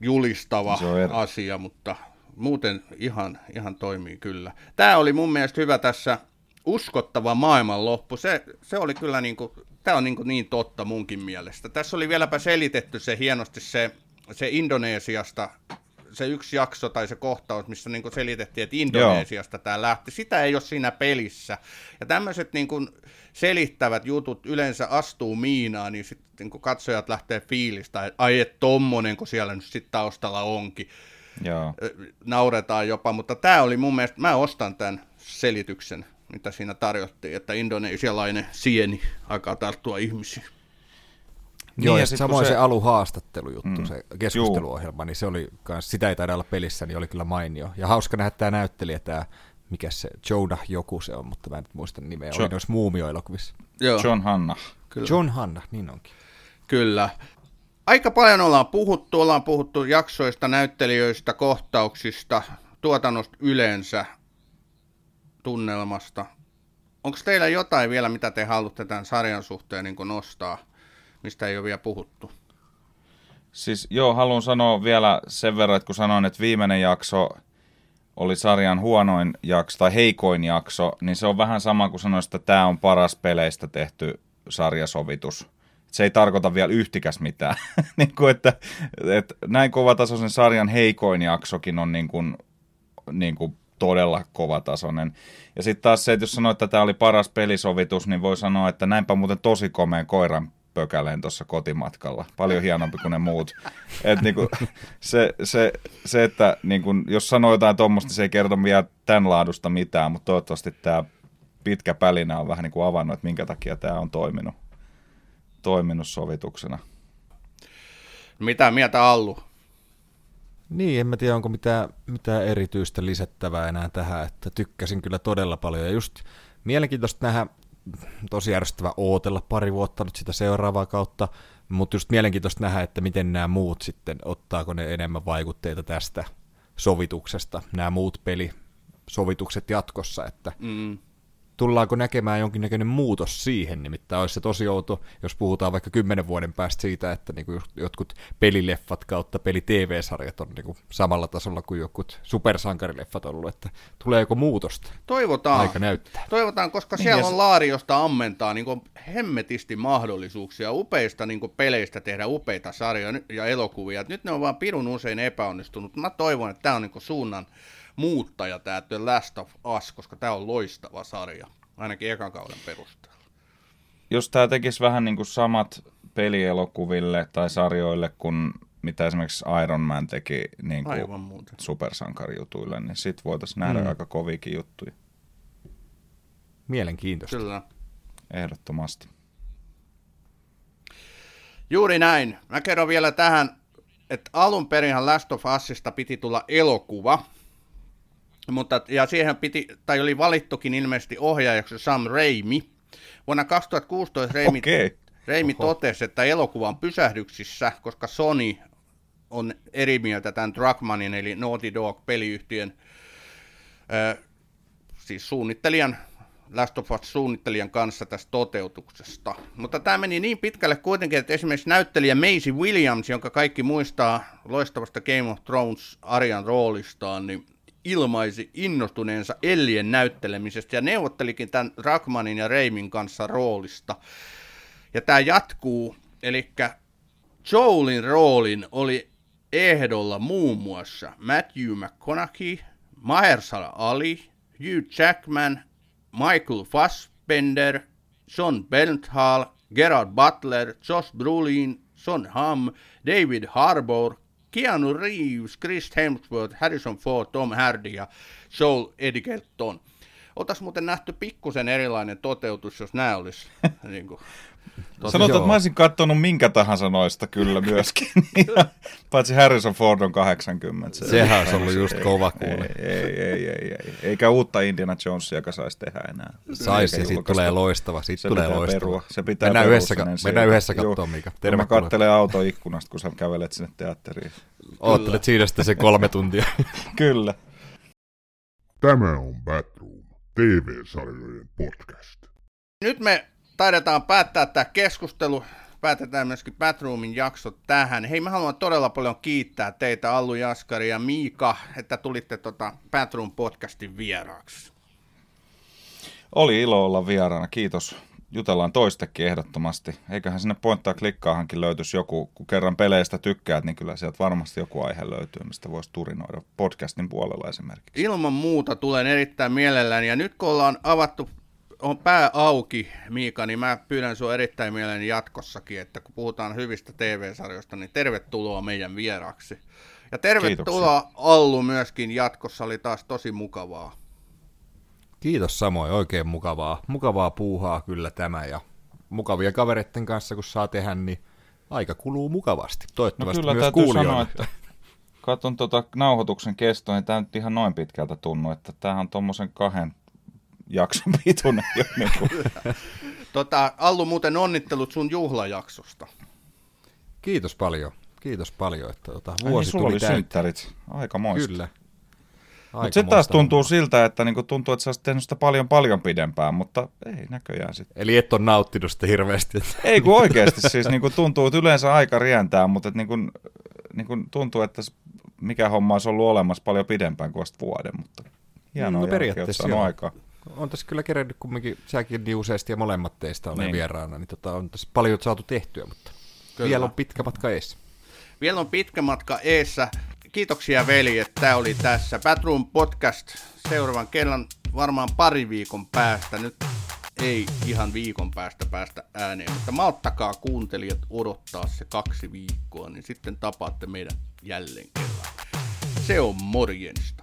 julistava Se on eri. asia, mutta muuten ihan, ihan toimii kyllä. Tämä oli mun mielestä hyvä tässä uskottava maailmanloppu. Se, se oli kyllä niin kuin, tämä on niin, kuin niin totta munkin mielestä. Tässä oli vieläpä selitetty se hienosti se, se Indonesiasta, se yksi jakso tai se kohtaus, missä niin kuin selitettiin, että Indonesiasta tämä lähti. Sitä ei ole siinä pelissä. Ja tämmöiset niin kuin selittävät jutut yleensä astuu miinaan, niin sitten niin kuin katsojat lähtee fiilistä, että ai et tommonen, kun siellä nyt sitten taustalla onkin Joo. nauretaan jopa, mutta tämä oli mun mielestä, mä ostan tämän selityksen, mitä siinä tarjottiin, että indonesialainen sieni alkaa tarttua ihmisiin. Joo, Niin, ja ja sit samoin se, se- aluhaastattelujuttu, Mm. se keskusteluohjelma, niin se oli kans, sitä ei taida olla pelissä, niin oli kyllä mainio. Ja hauska nähdä tämä näyttelijä, tämä, mikä se, Jonah joku se on, mutta mä en nyt muista nimeä, Jo- oli noissa muumioelokuvissa. Joo, John Hanna. kyllä. John Hanna, niin onkin. Kyllä. Aika paljon ollaan puhuttu, ollaan puhuttu jaksoista, näyttelijöistä, kohtauksista, tuotannosta yleensä, tunnelmasta. Onko teillä jotain vielä, mitä te haluatte tämän sarjan suhteen niin nostaa, mistä ei ole vielä puhuttu? Siis joo, haluan sanoa vielä sen verran, että kun sanoin, että viimeinen jakso oli sarjan huonoin jakso tai heikoin jakso, niin se on vähän sama kuin sanoisin, että tämä on paras peleistä tehty sarjasovitus. Se ei tarkoita vielä yhtikäs mitään. [laughs] niin kuin, että, että näin kovatasoisen sarjan heikoin jaksokin on niin kuin, niin kuin todella kovatasoinen. Ja sitten taas se, että jos sanoo, että tämä oli paras pelisovitus, niin voi sanoa, että näinpä muuten tosi komeen koiran pökäleen tuossa kotimatkalla. Paljon hienompi kuin ne muut. Et niinku, [laughs] se, se, se, että niinku, jos sanoo jotain tuommoista, se ei kerto vielä tämän laadusta mitään, mutta toivottavasti tämä pitkä pälinä on vähän niin kuin avannut, että minkä takia tämä on toiminut, toiminut sovituksena. Mitä mieltä Allu? Niin, en mä tiedä, onko mitään, mitään erityistä lisättävää enää tähän, että tykkäsin kyllä todella paljon. Ja just mielenkiintoista nähdä, tosi järjestävä ootella pari vuotta nyt sitä seuraavaa kautta. Mutta just mielenkiintoista nähdä, että miten nämä muut sitten, ottaako ne enemmän vaikutteita tästä sovituksesta, nämä muut pelisovitukset jatkossa, että mm tullaanko näkemään jonkinnäköinen muutos siihen, nimittäin olisi se tosi outo, jos puhutaan vaikka kymmenen vuoden päästä siitä, että niin kuin jotkut pelileffat kautta peli-tv-sarjat on niin kuin samalla tasolla kuin jotkut supersankarileffat ollut, että tulee joko muutosta? Toivotaan. Aika näyttää. Toivotaan, koska niin siellä on laari, josta ammentamaan niin hemmetisti mahdollisuuksia upeista niin kuin peleistä tehdä upeita sarjoja ja elokuvia. Nyt ne on vaan pirun usein epäonnistunut. Mä toivon, että tämä on niin suunnan muuttaja tämä The Last of Us, koska tämä on loistava sarja, ainakin ekan kauden perusteella. Jos tämä tekisi vähän niin kuin samat pelielokuville tai sarjoille kuin mitä esimerkiksi Iron Man teki niin kuin supersankarijutuille, niin sitten voitaisiin nähdä mm. aika kovikin juttuja. Mielenkiintoista. Kyllä. Ehdottomasti. Juuri näin. Mä kerron vielä tähän, että alun perinhan Last of Usista piti tulla elokuva, mutta, ja siihen piti, tai oli valittukin ilmeisesti ohjaajaksi Sam Raimi. Vuonna 2016 Raimi, okay. Raimi totesi, että elokuva on pysähdyksissä, koska Sony on eri mieltä tämän Druckmannin, eli Naughty Dog-peliyhtiön, äh, siis suunnittelijan, Last of Us suunnittelijan kanssa tästä toteutuksesta. Mutta tämä meni niin pitkälle kuitenkin, että esimerkiksi näyttelijä Maisie Williams, jonka kaikki muistaa loistavasta Game of Thrones Arjan roolistaan, niin ilmaisi innostuneensa Ellien näyttelemisestä ja neuvottelikin tämän Rakmanin ja Reimin kanssa roolista. Ja tämä jatkuu, eli Joelin roolin oli ehdolla muun muassa Matthew McConaughey, Mahershala Ali, Hugh Jackman, Michael Fassbender, John Bernthal, Gerard Butler, Josh Brolin, Son Hamm, David Harbour, Keanu Reeves, Chris Hemsworth, Harrison Ford, Tom Hardy ja Joel Edgerton. Oltaisiin muuten nähty pikkusen erilainen toteutus, jos nämä olisi [laughs] niin kuin, Sanotaan, että mä olisin katsonut minkä tahansa noista kyllä [laughs] myöskin. Paitsi Harrison Ford on 80. Se Sehän olisi ollut just kova kuule. Ei, ei, ei, ei, ei. Eikä uutta Indiana Jonesia, joka saisi tehdä enää. Saisi ja sitten tulee loistava. Siitä se tulee pitää loistava. Perua. Se pitää mennään perua yhdessä, mennään yhdessä katsoa, Mika. Tervetuloa. Mä katselen autoikkunasta, kun sä kävelet sinne teatteriin. Oottelet siinä sitten se kolme tuntia. [laughs] Kyllä. Tämä on Batroom, TV-sarjojen podcast. Nyt me taidetaan päättää tämä keskustelu. Päätetään myöskin Batroomin jakso tähän. Hei, mä haluan todella paljon kiittää teitä, Allu Jaskari ja Miika, että tulitte tota Batroom podcastin vieraaksi. Oli ilo olla vieraana, kiitos. Jutellaan toistekin ehdottomasti. Eiköhän sinne pointtaa klikkaahankin löytyisi joku, kun kerran peleistä tykkäät, niin kyllä sieltä varmasti joku aihe löytyy, mistä voisi turinoida podcastin puolella esimerkiksi. Ilman muuta tulen erittäin mielelläni. Ja nyt kun ollaan avattu on pää auki, Miika, niin mä pyydän sinua erittäin mielelläni jatkossakin, että kun puhutaan hyvistä TV-sarjoista, niin tervetuloa meidän vieraksi. Ja tervetuloa Kiitoksia. Allu myöskin jatkossa, oli taas tosi mukavaa. Kiitos samoin, oikein mukavaa. Mukavaa puuhaa kyllä tämä ja mukavia kavereiden kanssa kun saa tehdä, niin aika kuluu mukavasti. Toivottavasti no kyllä, myös sanoa, että katson tuota nauhoituksen kestoa, niin tämä nyt ihan noin pitkältä tunnu, että tämähän on tuommoisen kahden jakson pituinen jo. Niin kuin. tota, Allu, muuten onnittelut sun juhlajaksosta. Kiitos paljon. Kiitos paljon, että tota, vuosi Ai, niin, sulla tuli oli synttärit. Aika moista. Kyllä. Mutta se taas tuntuu homma. siltä, että niinku tuntuu, että sä olisit tehnyt sitä paljon paljon pidempään, mutta ei näköjään sitten. Eli et ole nauttinut sitä hirveästi. Ei kun [laughs] oikeasti, siis niinku tuntuu, että yleensä aika rientää, mutta et niinku, niinku tuntuu, että mikä homma olisi ollut olemassa paljon pidempään kuin vasta vuoden, mutta hienoa no, periaatteessa on aikaa on tässä kyllä kerennyt kumminkin, säkin niin useasti ja molemmat teistä olen niin. vieraana, niin tota, on tässä paljon saatu tehtyä, mutta kyllä. vielä on pitkä matka eessä. Vielä on pitkä matka eessä. Kiitoksia veli, että tämä oli tässä. Batroom Podcast seuraavan kerran varmaan pari viikon päästä. Nyt ei ihan viikon päästä päästä ääneen, mutta malttakaa kuuntelijat odottaa se kaksi viikkoa, niin sitten tapaatte meidän jälleen kerran. Se on morjensta.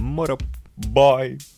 Moro. Bye.